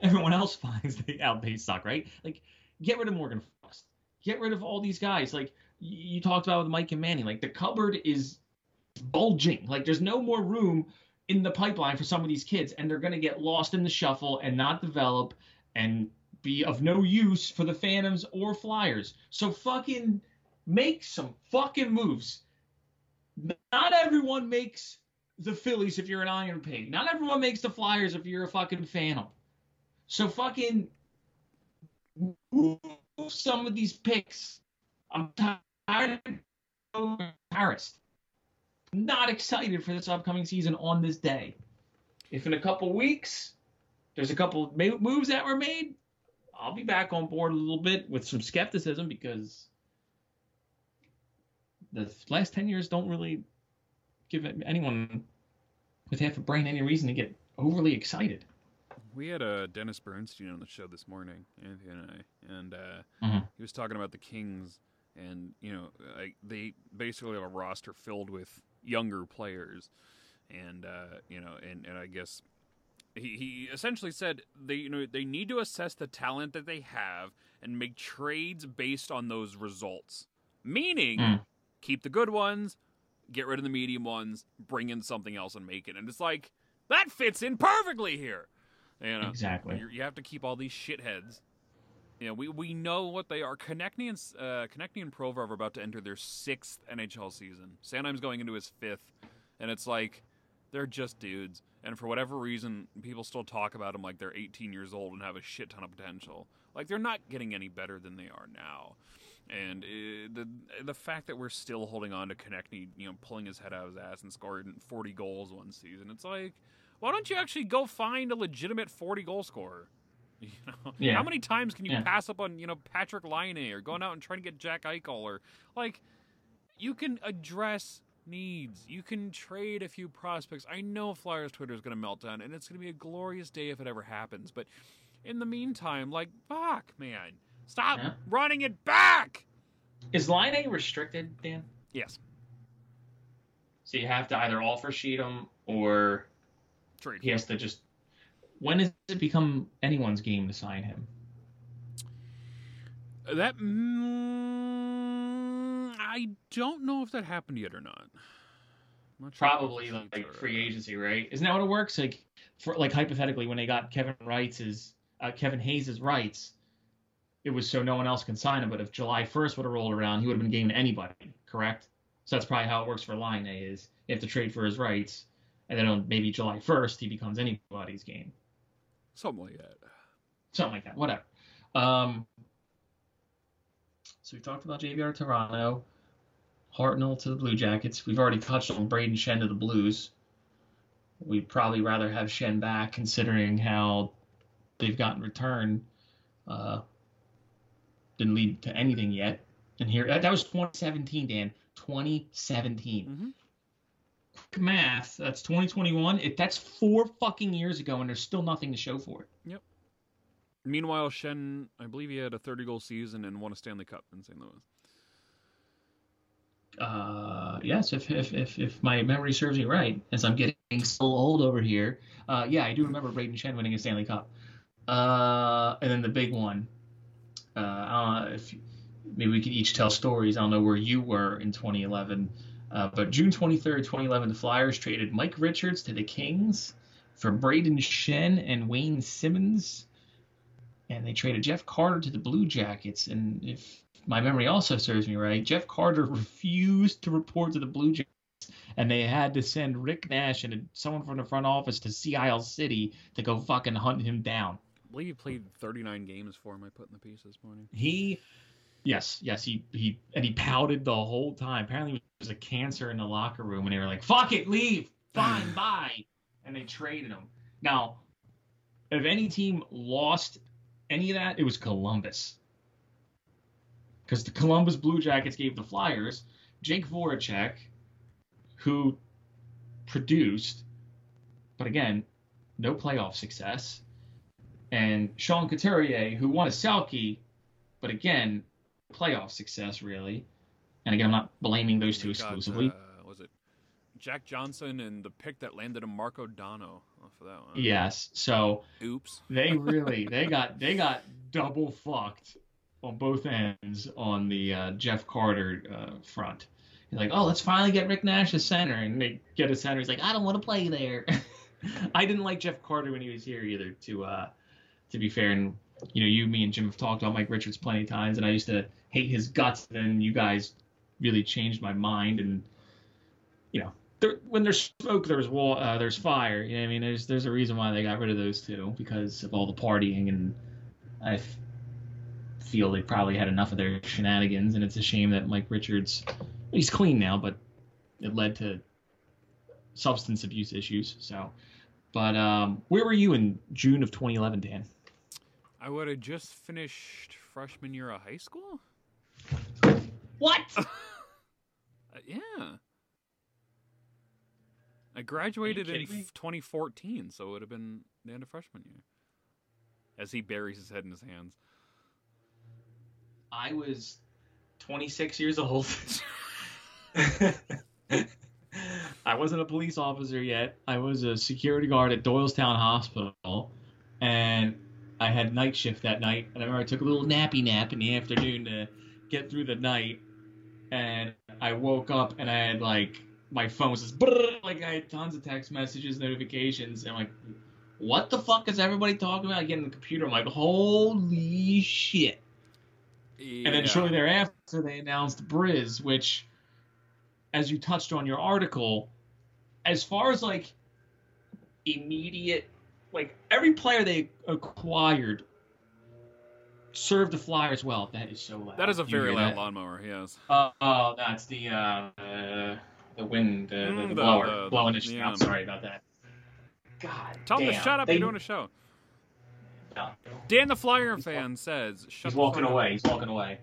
everyone else finds the out they suck, right? Like, get rid of Morgan Frost. Get rid of all these guys. Like you talked about with Mike and Manny. Like the cupboard is bulging. Like there's no more room in the pipeline for some of these kids, and they're gonna get lost in the shuffle and not develop and be of no use for the Phantoms or Flyers. So fucking make some fucking moves. Not everyone makes the Phillies if you're an Iron Pig. Not everyone makes the Flyers if you're a fucking Phantom. So fucking move some of these picks. I'm tired of embarrassed. Not excited for this upcoming season on this day. If in a couple weeks there's a couple moves that were made, I'll be back on board a little bit with some skepticism because the last 10 years don't really give anyone with half a brain any reason to get overly excited. We had uh, Dennis Bernstein on the show this morning, Anthony and I, and uh, Mhm. he was talking about the Kings, and you know, like they basically have a roster filled with younger players, and uh, you know, and, and I guess he, he essentially said they you know they need to assess the talent that they have and make trades based on those results, meaning Mm. Keep the good ones, get rid of the medium ones, bring in something else and make it, and it's like That fits in perfectly here. You know, Exactly. you you have to keep all these shitheads. You know, we, we know what they are. Konecny and uh, Konecny and Provorov are about to enter their sixth NHL season. Sanheim's going into his fifth, and it's like they're just dudes. And for whatever reason, people still talk about them like they're 18 years old and have a shit ton of potential. Like they're not getting any better than they are now. And uh, the the fact that we're still holding on to Konecny, you know, pulling his head out of his ass and scoring 40 goals one season, it's like, why don't you actually go find a legitimate 40 goal scorer? You know, Yeah. how many times can you Yeah. pass up on you know Patrik Laine or going out and trying to get Jack Eichel or like you can address needs. You can trade a few prospects. I know Flyers Twitter is going to melt down, and it's going to be a glorious day if it ever happens. But in the meantime, like fuck, man, stop Yeah. running it back. Is Laine A restricted, Dan? Yes, So you have to either offer sheet him or trade. he has to just. When does it become anyone's game to sign him? That mm, I don't know if that happened yet or not. Sure Probably if like free agency, right? Isn't that what it works? Like, for like hypothetically, when they got Kevin Wright's uh, Kevin Hayes's rights, it was so no one else can sign him. But if July 1st would have rolled around, he would have been game to anybody, correct? So that's probably how it works for Laine A is you have to trade for his rights, and then on maybe July 1st he becomes anybody's game, something like that. something like that, whatever. Um, so we talked about JVR Toronto, Hartnell to the Blue Jackets. We've already touched on Brayden Schenn to the Blues. We'd probably rather have Schenn back, considering how they've gotten return. Uh, didn't lead to anything yet. And here, that, that was 2017, Dan. 2017. Mhm. Quick math. That's 2021. If that's four fucking years ago, and there's still nothing to show for it. Yep. Meanwhile, Schenn, I believe he had a 30 goal season and won a Stanley Cup in St. Louis. Uh, yes, if, if if if my memory serves me right, as I'm getting so old over here. Uh, yeah, I do remember Brayden Schenn winning a Stanley Cup. Uh, and then the big one. Uh, if maybe we could each tell stories. I don't know where you were in 2011. Uh, but June 23rd, 2011, the Flyers traded Mike Richards to the Kings for Brayden Schenn and Wayne Simmonds. And they traded Jeff Carter to the Blue Jackets. And if my memory also serves me right, Jeff Carter refused to report to the Blue Jackets. And they had to send Rick Nash and someone from the front office to Sea Isle City to go fucking hunt him down. I believe he played 39 games for him. I put in the piece this morning. He, yes, yes, he he and he pouted the whole time. Apparently, it was a cancer in the locker room, and they were like, "Fuck it, leave, fine, bye," and they traded him. Now, if any team lost any of that, it was Columbus, because the Columbus Blue Jackets gave the Flyers Jake Voracek, who produced, but again, no playoff success and Sean Couturier, who won a Selke, but again, playoff success really. And again, I'm not blaming those two got, exclusively. uh, was it Jack Johnson and the pick that landed on Marko Dano off of that one? yes, so Oops. they really they got they got double fucked on both ends on the uh, Jeff Carter uh, front. He's like, oh, let's finally get Rick Nash a center, and they get a center. He's like, I don't want to play there. I didn't like Jeff Carter when he was here either. To uh, to be fair, and you know, you, me, and Jim have talked about Mike Richards plenty of times, and I used to hate his guts. Then you guys really changed my mind, and you know, there, when there's smoke, there's wa- uh, there's fire. You know, I mean, there's there's a reason why they got rid of those two because of all the partying, and I f- feel they probably had enough of their shenanigans, and it's a shame that Mike Richards, he's clean now, but it led to substance abuse issues. So, but um, where were you in June of 2011, Dan? I would have just finished freshman year of high school. What? Uh, yeah. I graduated in me? 2014, so it would have been the end of freshman year. As he buries his head in his hands. I was 26 years old. I wasn't a police officer yet. I was a security guard at Doylestown Hospital, and I had night shift that night. And I remember I took a little nappy nap in the afternoon to get through the night, and I woke up and I had like my phone was just like I had tons of text messages, notifications, and I'm like, what the fuck is everybody talking about? I get in the computer, I'm like, holy shit. And then shortly thereafter, they announced Briz, which, as you touched on your article, as far as like immediate, like every player they acquired served the Flyers well. That is so loud. that is a very loud that? lawnmower. Yes. Uh, oh, that's the uh, the wind, uh, the, Mm, the the- blower the- blowing his. yeah. I'm sorry about that. God. Tell him to damn. shut up. They- You're doing a show. No. Dan the Flyer fan says, "Shut He's walking fuck up." away. He's walking away.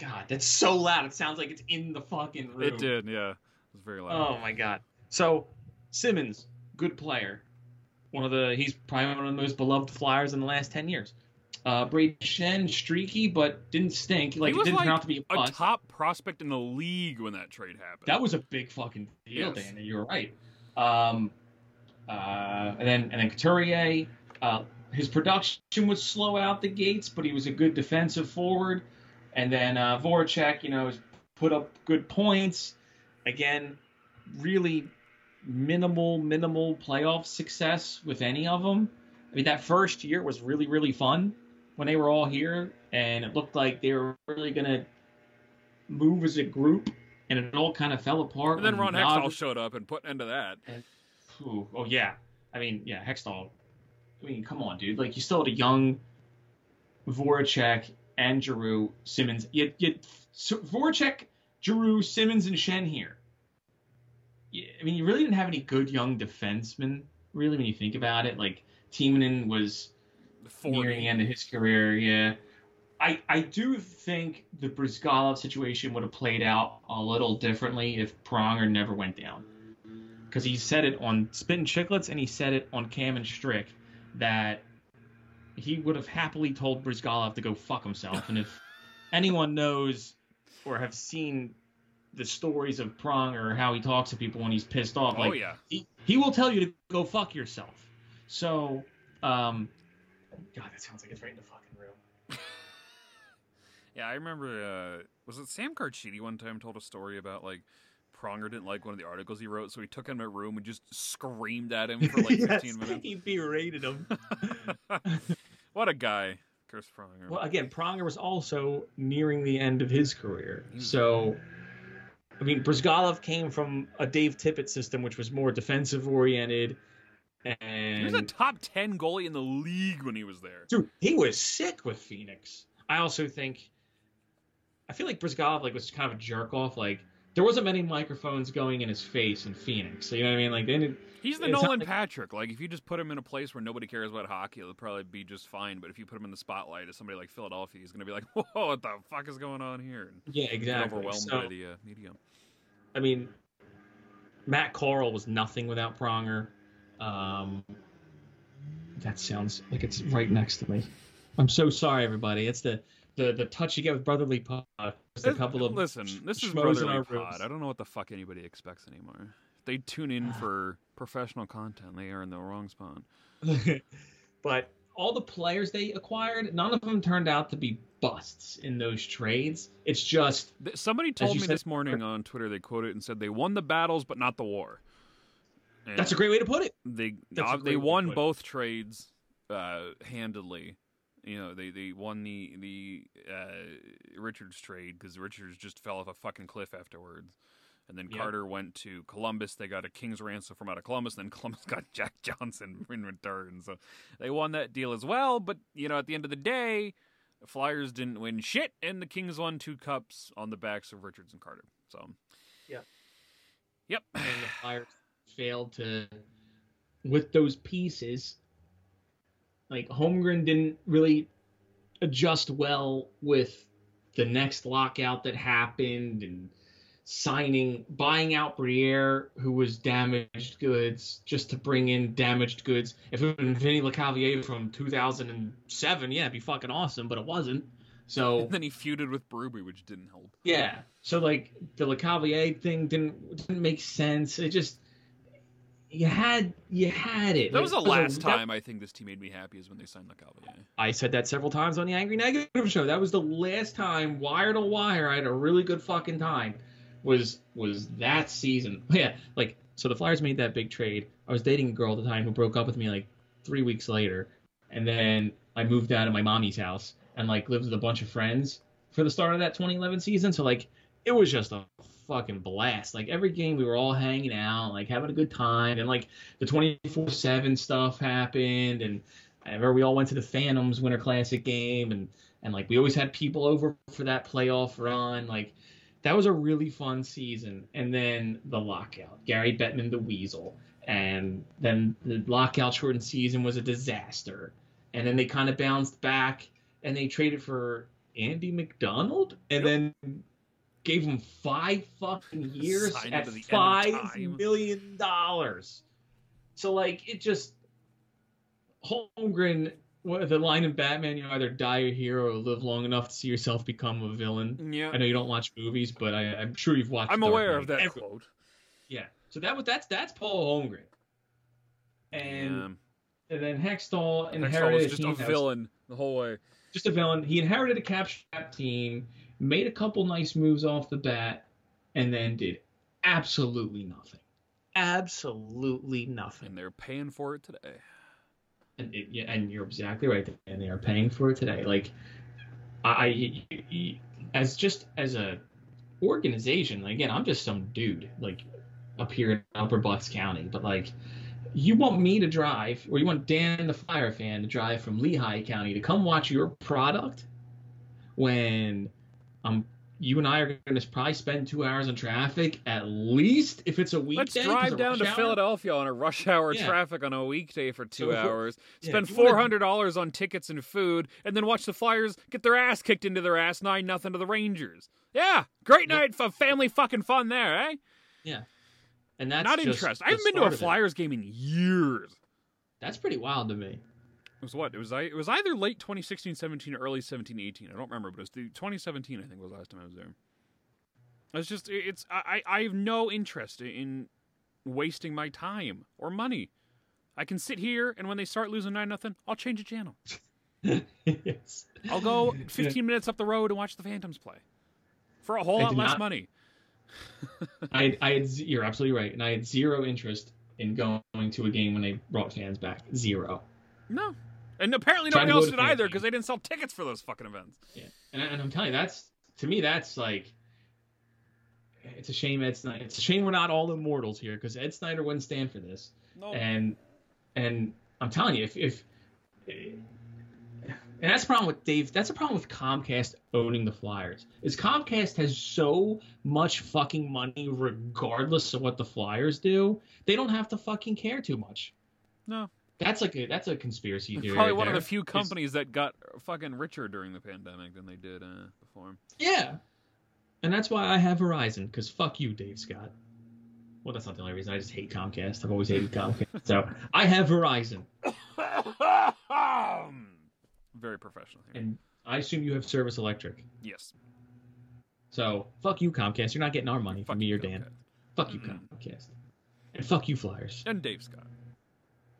God, that's so loud. It sounds like it's in the fucking room. It did. Yeah. It was very loud. Oh my god. So Simmonds, good player. One of the he's probably one of the most beloved Flyers in the last ten years. Uh, Brady Schenn, streaky, but didn't stink. Like he it didn't like turn out to be a a top prospect in the league when that trade happened. That was a big fucking deal, Yes. Dan. You were right. Um, uh, and then and then Couturier, uh, his production was slow out the gates, but he was a good defensive forward. And then uh, Voracek, you know, put up good points. Again, really minimal, minimal playoff success with any of them. I mean, that first year was really, really fun when they were all here, and it looked like they were really gonna move as a group, and it all kind of fell apart. and then Ron Hextall showed up and put an end to that. Ooh, oh yeah, I mean, yeah, Hextall. I mean, come on, dude. Like you still had a young Voracek and Giroux Simmonds. You, you, so Voracek, Giroux, Simmonds, and Schenn here. Yeah, I mean, you really didn't have any good young defensemen, really, when you think about it. Like Timonen was nearing the end of his career. Yeah, I I do think the Bryzgalov situation would have played out a little differently if Pronger never went down, because he said it on Spittin' Chicklets and he said it on Cam and Strick that he would have happily told Bryzgalov to go fuck himself. And if anyone knows or have seen the stories of Pronger or how he talks to people when he's pissed off, Like, Oh yeah. he, he will tell you to go fuck yourself. So, um, God, that sounds like it's right in the fucking room. Yeah, I remember. Uh, was it Sam Carchidi one time told a story about like Pronger didn't like one of the articles he wrote, so he took him to a room and just screamed at him for like 15 minutes. He berated him. what a guy, Chris Pronger. well, again, Pronger was also nearing the end of his career. So, I mean, Bryzgalov came from a Dave Tippett system, which was more defensive oriented. And he was a top 10 goalie in the league when he was there. Dude, he was sick with Phoenix. I also think, I feel like Bryzgalov like was kind of a jerk off. Like there wasn't many microphones going in his face in Phoenix. You know what I mean? Like they didn't. He's the Nolan like- Patrick. Like, if you just put him in a place where nobody cares about hockey, it'll probably be just fine. But if you put him in the spotlight as somebody like Philadelphia, he's going to be like, whoa, what the fuck is going on here? And Yeah, exactly. overwhelmed So, by the uh, media. I mean, Matt Carle was nothing without Pronger. Um, that sounds like it's right next to me. I'm so sorry, everybody. It's the the the touch you get with brotherly pod. Just a couple of Listen, this is brotherly pod. I don't know what the fuck anybody expects anymore. If they tune in for professional content, they are in the wrong spot. but all the players they acquired, none of them turned out to be busts in those trades. It's just Somebody told me said- this morning on Twitter. They quoted and said they won the battles, but not the war. And that's a great way to put it. they uh, they won both trades uh, handedly. You know, they, they won the the uh, Richards trade because Richards just fell off a fucking cliff afterwards. And then Yeah. Carter went to Columbus. They got a king's ransom from out of Columbus. Then Columbus got Jack Johnson in return. So they won that deal as well. But you know, at the end of the day, the Flyers didn't win shit, and the Kings won two cups on the backs of Richards and Carter. So Yeah. Yep. and the Flyers failed to, with those pieces, like Holmgren didn't really adjust well with the next lockout that happened and signing, buying out Briere, who was damaged goods, just to bring in damaged goods. If it had been Vinny LeCavier from 2007, yeah, it'd be fucking awesome, but it wasn't. So And then he feuded with Berube, which didn't help. yeah. So like the Le Cavalier thing didn't didn't make sense. It just you had you had it. That Like, was the it a- last that- time I think this team made me happy is when they signed LeCavalier. I said that several times on the Angry Negative show. That was the last time, wire to wire, I had a really good fucking time was was that season. Yeah, like so the Flyers made that big trade. I was dating a girl at the time who broke up with me like three weeks later, and then I moved out of my mommy's house and like lived with a bunch of friends for the start of that 2011 season. So like it was just a fucking blast. Like every game we were all hanging out, like having a good time, and like the 24/7 stuff happened, and I remember we all went to the Phantoms Winter Classic game, and and like we always had people over for that playoff run. Like that was a really fun season. And then the lockout, Gary Bettman the Weasel, and then the lockout shortened season was a disaster. And then they kind of bounced back and they traded for Andy McDonald, and then gave him five fucking years at to the end of five million dollars. So like it just Holmgren, the line in Batman, you either die a hero or live long enough to see yourself become a villain. Yeah, I know you don't watch movies, but I, I'm sure you've watched. I'm Dark aware Knight. of that Every- quote. Yeah. So that was that's that's Paul Holmgren. And Yeah. and then Hextall Hextall inherited was a just a was villain the whole way. just a villain. He inherited a cap team, made a couple nice moves off the bat, and then did absolutely nothing. Absolutely nothing. And they're paying for it today. And, it, yeah, and you're exactly right. And they are paying for it today. Like, I, I- as just as a organization, again, I'm just some dude like up here in Upper Bucks County, but like. You want me to drive, or you want Dan the Fire fan to drive from Lehigh County to come watch your product when um you and I are going to probably spend two hours in traffic at least if it's a weekday. Let's drive down to hour. Philadelphia on a rush hour Yeah. traffic on a weekday for two So hours. Spend if you wanna- four hundred dollars on tickets and food, and then watch the Flyers get their ass kicked into their ass nine nothing to the Rangers. Yeah, great night for family fucking fun there, eh? Yeah, and that's Not just interested. I haven't been to a. Flyers game in years. That's pretty wild to me. It was what? It was I. It was either late 2016, 17, or early 17, 18. I don't remember, but it was the 2017. I think was the last time I was there. It's just it's I I have no interest in wasting my time or money. I can sit here and when they start losing nine nothing, I'll change a channel. yes. I'll go 15 minutes up the road and watch the Phantoms play for a whole I lot less not- money. I, I had you're absolutely right, and I had zero interest in going to a game when they brought fans back. Zero. No, and apparently nobody else did either because they didn't sell tickets for those fucking events. Yeah, and, I- and I'm telling you, that's to me, that's like, it's a shame Ed Snider. It's a shame we're not all immortals here because Ed Snider wouldn't stand for this. No, And and I'm telling you, if if and that's the problem with Dave. That's a problem with Comcast owning the Flyers. Is Comcast has so much fucking money, regardless of what the Flyers do, they don't have to fucking care too much. no. That's like a that's a conspiracy It's theory. probably right one of the few It's- companies that got fucking richer during the pandemic than they did uh, before. Yeah. And that's why I have Verizon, because fuck you, Dave Scott. Well, that's not the only reason. I just hate Comcast. I've always hated Comcast. So I have Verizon. Very professional here. And I assume you have Service Electric. yes. So fuck you, Comcast. You're not getting our money Fuck from me or Dan. Fuck you, Comcast. And fuck you, Flyers. And Dave Scott.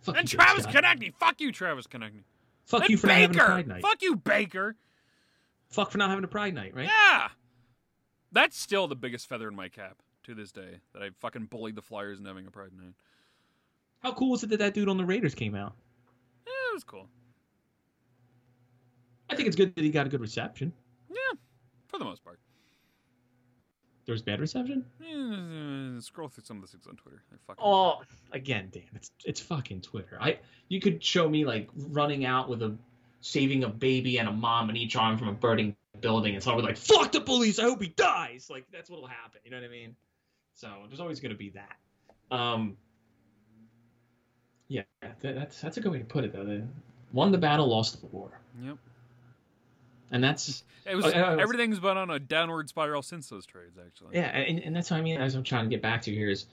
Fuck and you, Travis. Konecny. Fuck you, Travis Konecny. Fuck and you for not having a Baker. Pride Night. Fuck you, Baker. Fuck for not having a Pride Night, right? Yeah. That's still the biggest feather in my cap to this day that I fucking bullied the Flyers into having a Pride Night. How cool was it that that dude on the Raiders came out? Yeah, it was cool. I think it's good that he got a good reception. Yeah, for the most part. There was bad reception. Eh, scroll through some of the things on Twitter. They're fucking. Oh, again, Dan, it's it's fucking Twitter. I you could show me like running out with a saving a baby and a mom in each arm from a burning building, and someone would be like, "Fuck the police! I hope he dies!" Like that's what'll happen. You know what I mean? So there's always going to be that. Um, yeah, that, that's that's a good way to put it though. They won the battle, lost the war, Yep. And that's It was, was- everything's been on a downward spiral since those trades, actually. Yeah, and, and that's what I mean. As I'm trying to get back to here is,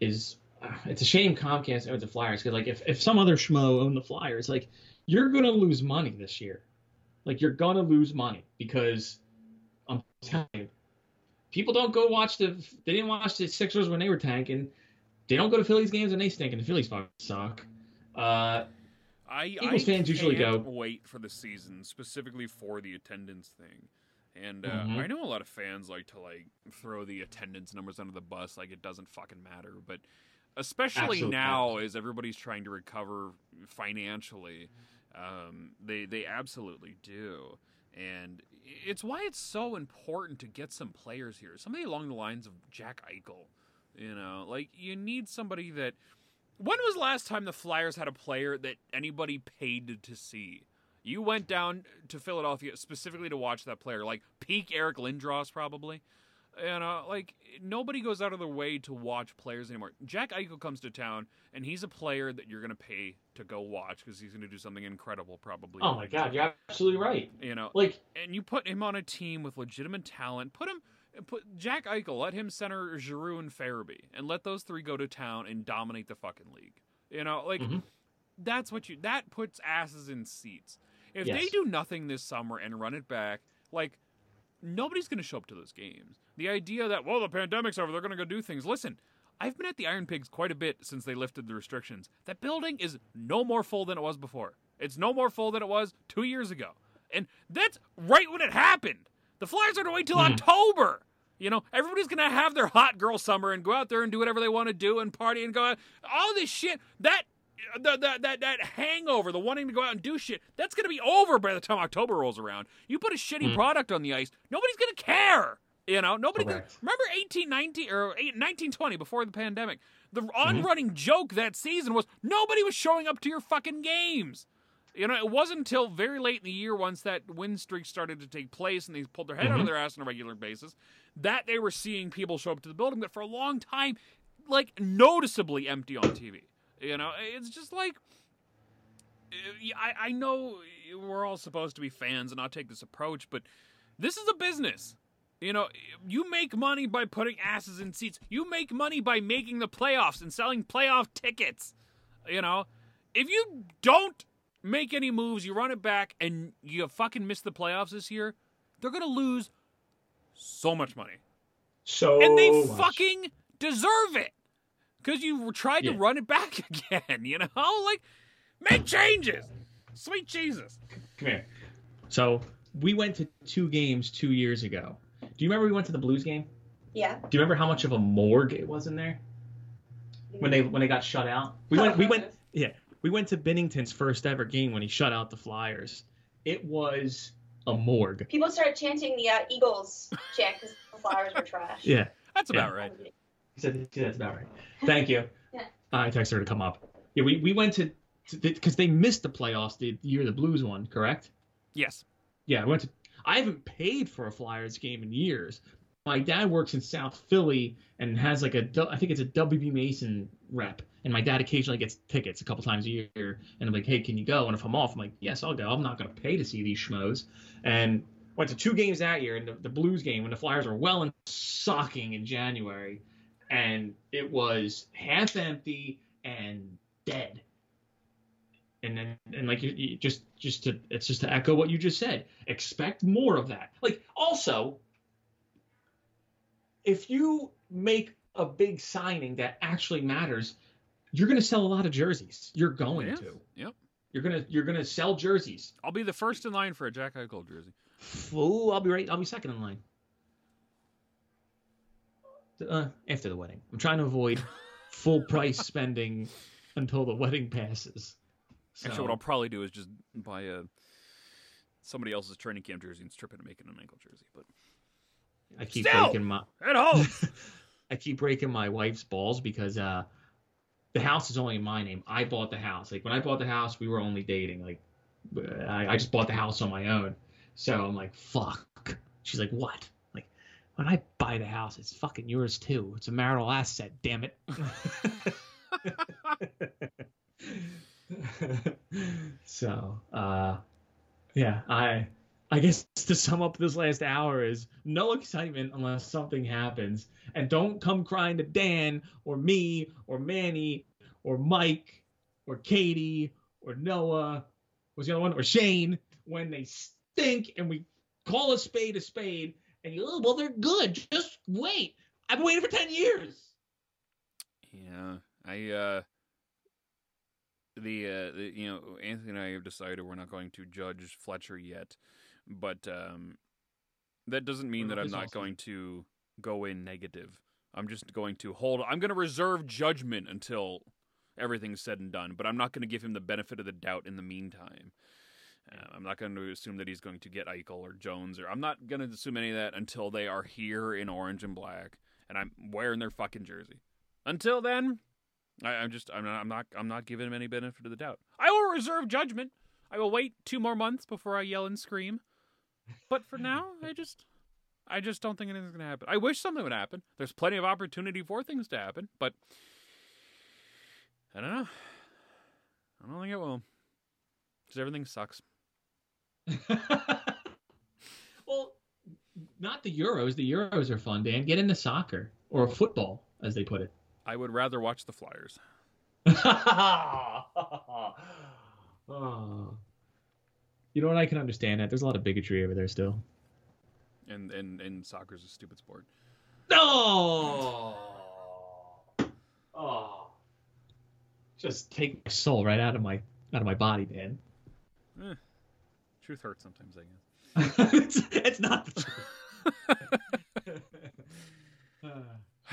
is uh, it's a shame Comcast owns the Flyers because like if if some other schmo owned the Flyers, like you're gonna lose money this year, like you're gonna lose money because I'm telling you, people don't go watch the they didn't watch the Sixers when they were tanking. They don't go to Phillies games and they stink, and the Phillies fucking suck. Uh, I, Eagles I fans usually go- wait for the season specifically for the attendance thing. And uh, Mhm. I know a lot of fans like to like throw the attendance numbers under the bus, like it doesn't fucking matter. But especially Absolute now, as everybody's trying to recover financially, um, they they absolutely do. And it's why it's so important to get some players here. Somebody along the lines of Jack Eichel. You know, like you need somebody that. When was the last time the Flyers had a player that anybody paid to see? You went down to Philadelphia specifically to watch that player, like peak Eric Lindros, probably. You uh, know, like nobody goes out of their way to watch players anymore. Jack Eichel comes to town, and he's a player that you're going to pay to go watch because he's going to do something incredible, probably. Oh my god, you're absolutely right. You know, Like and you put him on a team with legitimate talent. Put him, put Jack Eichel. Let him center Giroux and Farabee, and let those three go to town and dominate the fucking league. You know, like Mhm. that's what you. That puts asses in seats. If they do nothing this summer and run it back, like nobody's going to show up to those games. The idea that well, the pandemic's over, they're going to go do things. Listen, I've been at the Iron Pigs quite a bit since they lifted the restrictions. That building is no more full than it was before. It's no more full than it was two years ago, and that's right when it happened. The Flyers are going to wait till Mhm. October. You know, everybody's going to have their hot girl summer and go out there and do whatever they want to do and party and go out. All this shit, that the, the, that that hangover, the wanting to go out and do shit, that's going to be over by the time October rolls around. You put a shitty Mhm. product on the ice, nobody's going to care. You know, nobody. Gonna, remember eighteen ninety or 1920 before the pandemic. The Mm-hmm. on-running joke that season was nobody was showing up to your fucking games. You know, it wasn't until very late in the year, once that win streak started to take place and they pulled their head out of Mhm. their ass on a regular basis, that they were seeing people show up to the building that for a long time, like noticeably empty on TV. You know, it's just like uh, I, I know we're all supposed to be fans and not take this approach, but this is a business. You know, you make money by putting asses in seats. You make money by making the playoffs and selling playoff tickets. You know, if you don't make any moves, you run it back, and you fucking miss the playoffs this year, they're gonna lose so much money, so and they much. fucking deserve it because you tried to run it back again. You know, like make changes. Sweet Jesus. Come here. So we went to two games two years ago. Do you remember we went to the Blues game? Yeah. Do you remember how much of a morgue it was in there when they when they got shut out? We went we went yeah we went to Binnington's first ever game when he shut out the Flyers. It was a morgue. People started chanting the uh, Eagles chant because the Flyers were trash. Yeah, That's Yeah. about right. he said yeah, that's about right. Thank you. Yeah. I texted her to come up. Yeah, we, we went to because they missed the playoffs the year the Blues won, correct? Yes. Yeah, I went to. I haven't paid for a Flyers game in years. My dad works in South Philly and has like a I think it's a WB Mason rep, and my dad occasionally gets tickets a couple times a year. And I'm like, hey, can you go? And if I'm off, I'm like, yes, I'll go. I'm not going to pay to see these schmoes. And went to two games that year, and the, the Blues game when the Flyers were well and socking in January, and it was half empty and dead and then and like you, you just just to it's just to echo what you just said expect more of that like also if you make a big signing that actually matters you're going to sell a lot of jerseys you're going Yeah. to Yep. you're going to you're going to sell jerseys I'll be the first in line for a Jack Eichel jersey. Ooh, i'll be right i'll be second in line uh, after the wedding i'm trying to avoid full price spending until the wedding passes Actually, So- what I'll probably do is just buy a somebody else's training camp jersey and strip it and make it an Eichel jersey. But I keep Still! breaking my at home, I keep breaking my wife's balls because uh the house is only in my name. I bought the house. Like when I bought the house, we were only dating. Like I, I just bought the house on my own. So I'm like, fuck. She's like, what? Like when I buy the house, it's fucking yours too. It's a marital asset. Damn it. so uh yeah i i guess to sum up this last hour is no excitement unless something happens. And don't come crying to dan or me or manny or mike or katie or noah. Was the other one? Or shane. When they stink and we call a spade a spade and you oh well they're good. Just wait. I've been waiting for 10 years. Yeah, I uh, the uh, the you know Anthony and I have decided we're not going to judge Fletcher yet, but um, that doesn't mean that I'm not also. going to go in negative. I'm just going to hold. I'm going to reserve judgment until everything's said and done. But I'm not going to give him the benefit of the doubt in the meantime. Uh, I'm not going to assume that he's going to get Eichel or Jones, or I'm not going to assume any of that until they are here in orange and black, and I'm wearing their fucking jersey. Until then, I, I'm just I'm not I'm not I'm not giving him any benefit of the doubt. I will reserve judgment. I will wait two more months before I yell and scream. But for now, I just I just don't think anything's gonna happen. I wish something would happen. There's plenty of opportunity for things to happen, but I don't know. I don't think it will. Because everything sucks. well, not the Euros. The Euros are fun, Dan. Get into soccer or football, as they put it. I would rather watch the Flyers. oh. You know what? I can understand that. There's a lot of bigotry over there still. And and and soccer's a stupid sport. No. Oh. Just take my soul right out of my out of my body, man. Eh, truth hurts sometimes, I guess. it's, it's not the truth.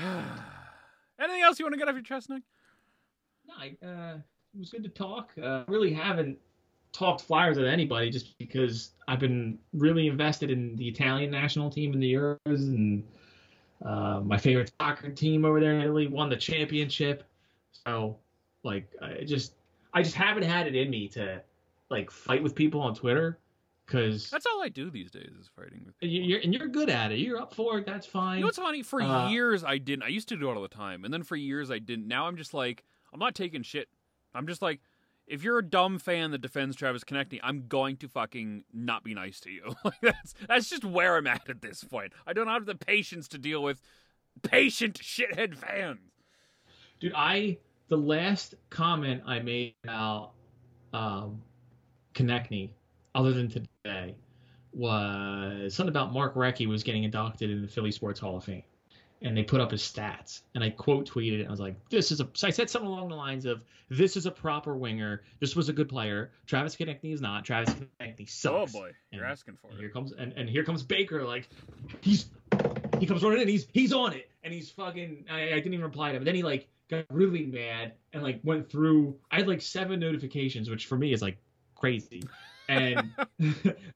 Anything else you want to get off your chest, Nick? No, I, uh, it was good to talk. Uh, really haven't talked Flyers with anybody just because I've been really invested in the Italian national team in the Euros and uh, my favorite soccer team over there in Italy won the championship. So, like, I just I just haven't had it in me to like fight with people on Twitter because That's all I do these days is fighting with people. you're and you're good at it. You're up for it. That's fine. You know what's funny? For Uh, years I didn't. I used to do it all the time, and then for years I didn't. Now I'm just like, I'm not taking shit. I'm just like, if you're a dumb fan that defends Travis Konecny, I'm going to fucking not be nice to you. like that's that's just where I'm at at this point. I don't have the patience to deal with patient shithead fans. Dude, I the last comment I made about um Konecny, other than today, was something about Mark Recchi was getting inducted in the Philly Sports Hall of Fame. And they put up his stats. And I quote tweeted it. I was like, this is a so I said something along the lines of this is a proper winger. This was a good player. Travis Konecny is not. Travis Konecny sucks. Oh boy, you're And- asking for And here it. comes and, and here comes Baker like he's he comes running in he's he's on it and he's fucking I, I didn't even reply to him. But then he like got really mad and like went through I had like seven notifications, which for me is like crazy. And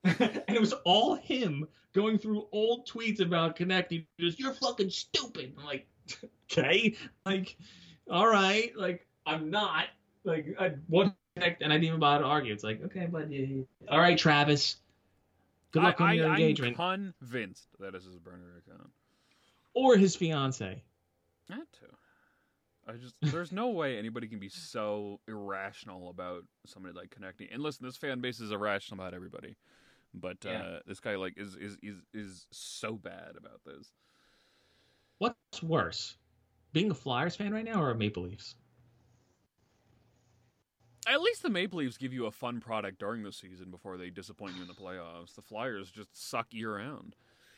and it was all him going through old tweets about Konecny just you're fucking stupid. I'm like, okay, like, all right, like I'm not like I one connect and I didn't even bother to argue. It's like, okay, but uh, all right, Travis. Good luck I, on your I, engagement. I'm convinced that is his burner account. or his fiance. That too. I just there's no way anybody can be so irrational about somebody like Konecny. And listen, this fan base is irrational about everybody, but Yeah. uh, this guy like is is is is so bad about this. What's worse, being a Flyers fan right now or a Maple Leafs? At least the Maple Leafs give you a fun product during the season before they disappoint you in the playoffs. The Flyers just suck year round.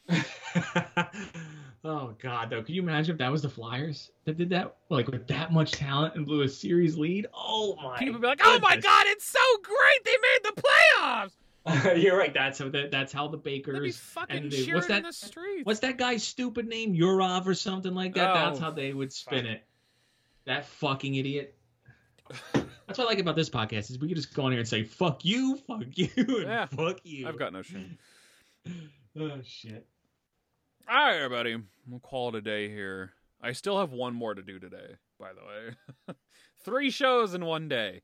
oh God, though, could you imagine if that was the Flyers that did that, like with that much talent and blew a series lead? Oh my! People be like, "Oh my goodness. god, it's so great! They made the playoffs." You're right. That's how the, that's how the Bakers fucking and the, what's that? in the streets. What's that guy's stupid name? Yurov or something like that. Oh, That's how they would spin it. That fucking idiot. That's what I like about this podcast is we can just go on here and say fuck you, fuck you, and Yeah. fuck you. I've got no shame. oh shit. All right, everybody. We'll call it a day here. I still have one more to do today, by the way. Three shows in one day.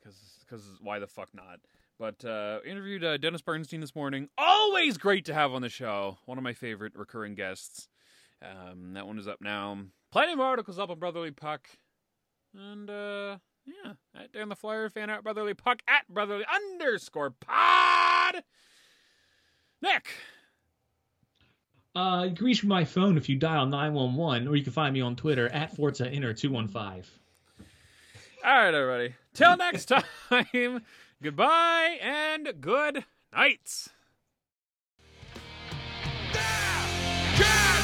Because why the fuck not? But uh, interviewed uh, Dennis Bernstein this morning. Always great to have on the show. One of my favorite recurring guests. Um, that one is up now. Plenty of articles up on Brotherly Puck. And uh, yeah, at Dan the Flyer fan at Brotherly Puck at Brotherly underscore pod. Nick. Uh, you can reach my phone if you dial 911, or you can find me on Twitter at Forza Inter 215. All right, everybody. Till next time, goodbye and good nights. Yeah! Yeah!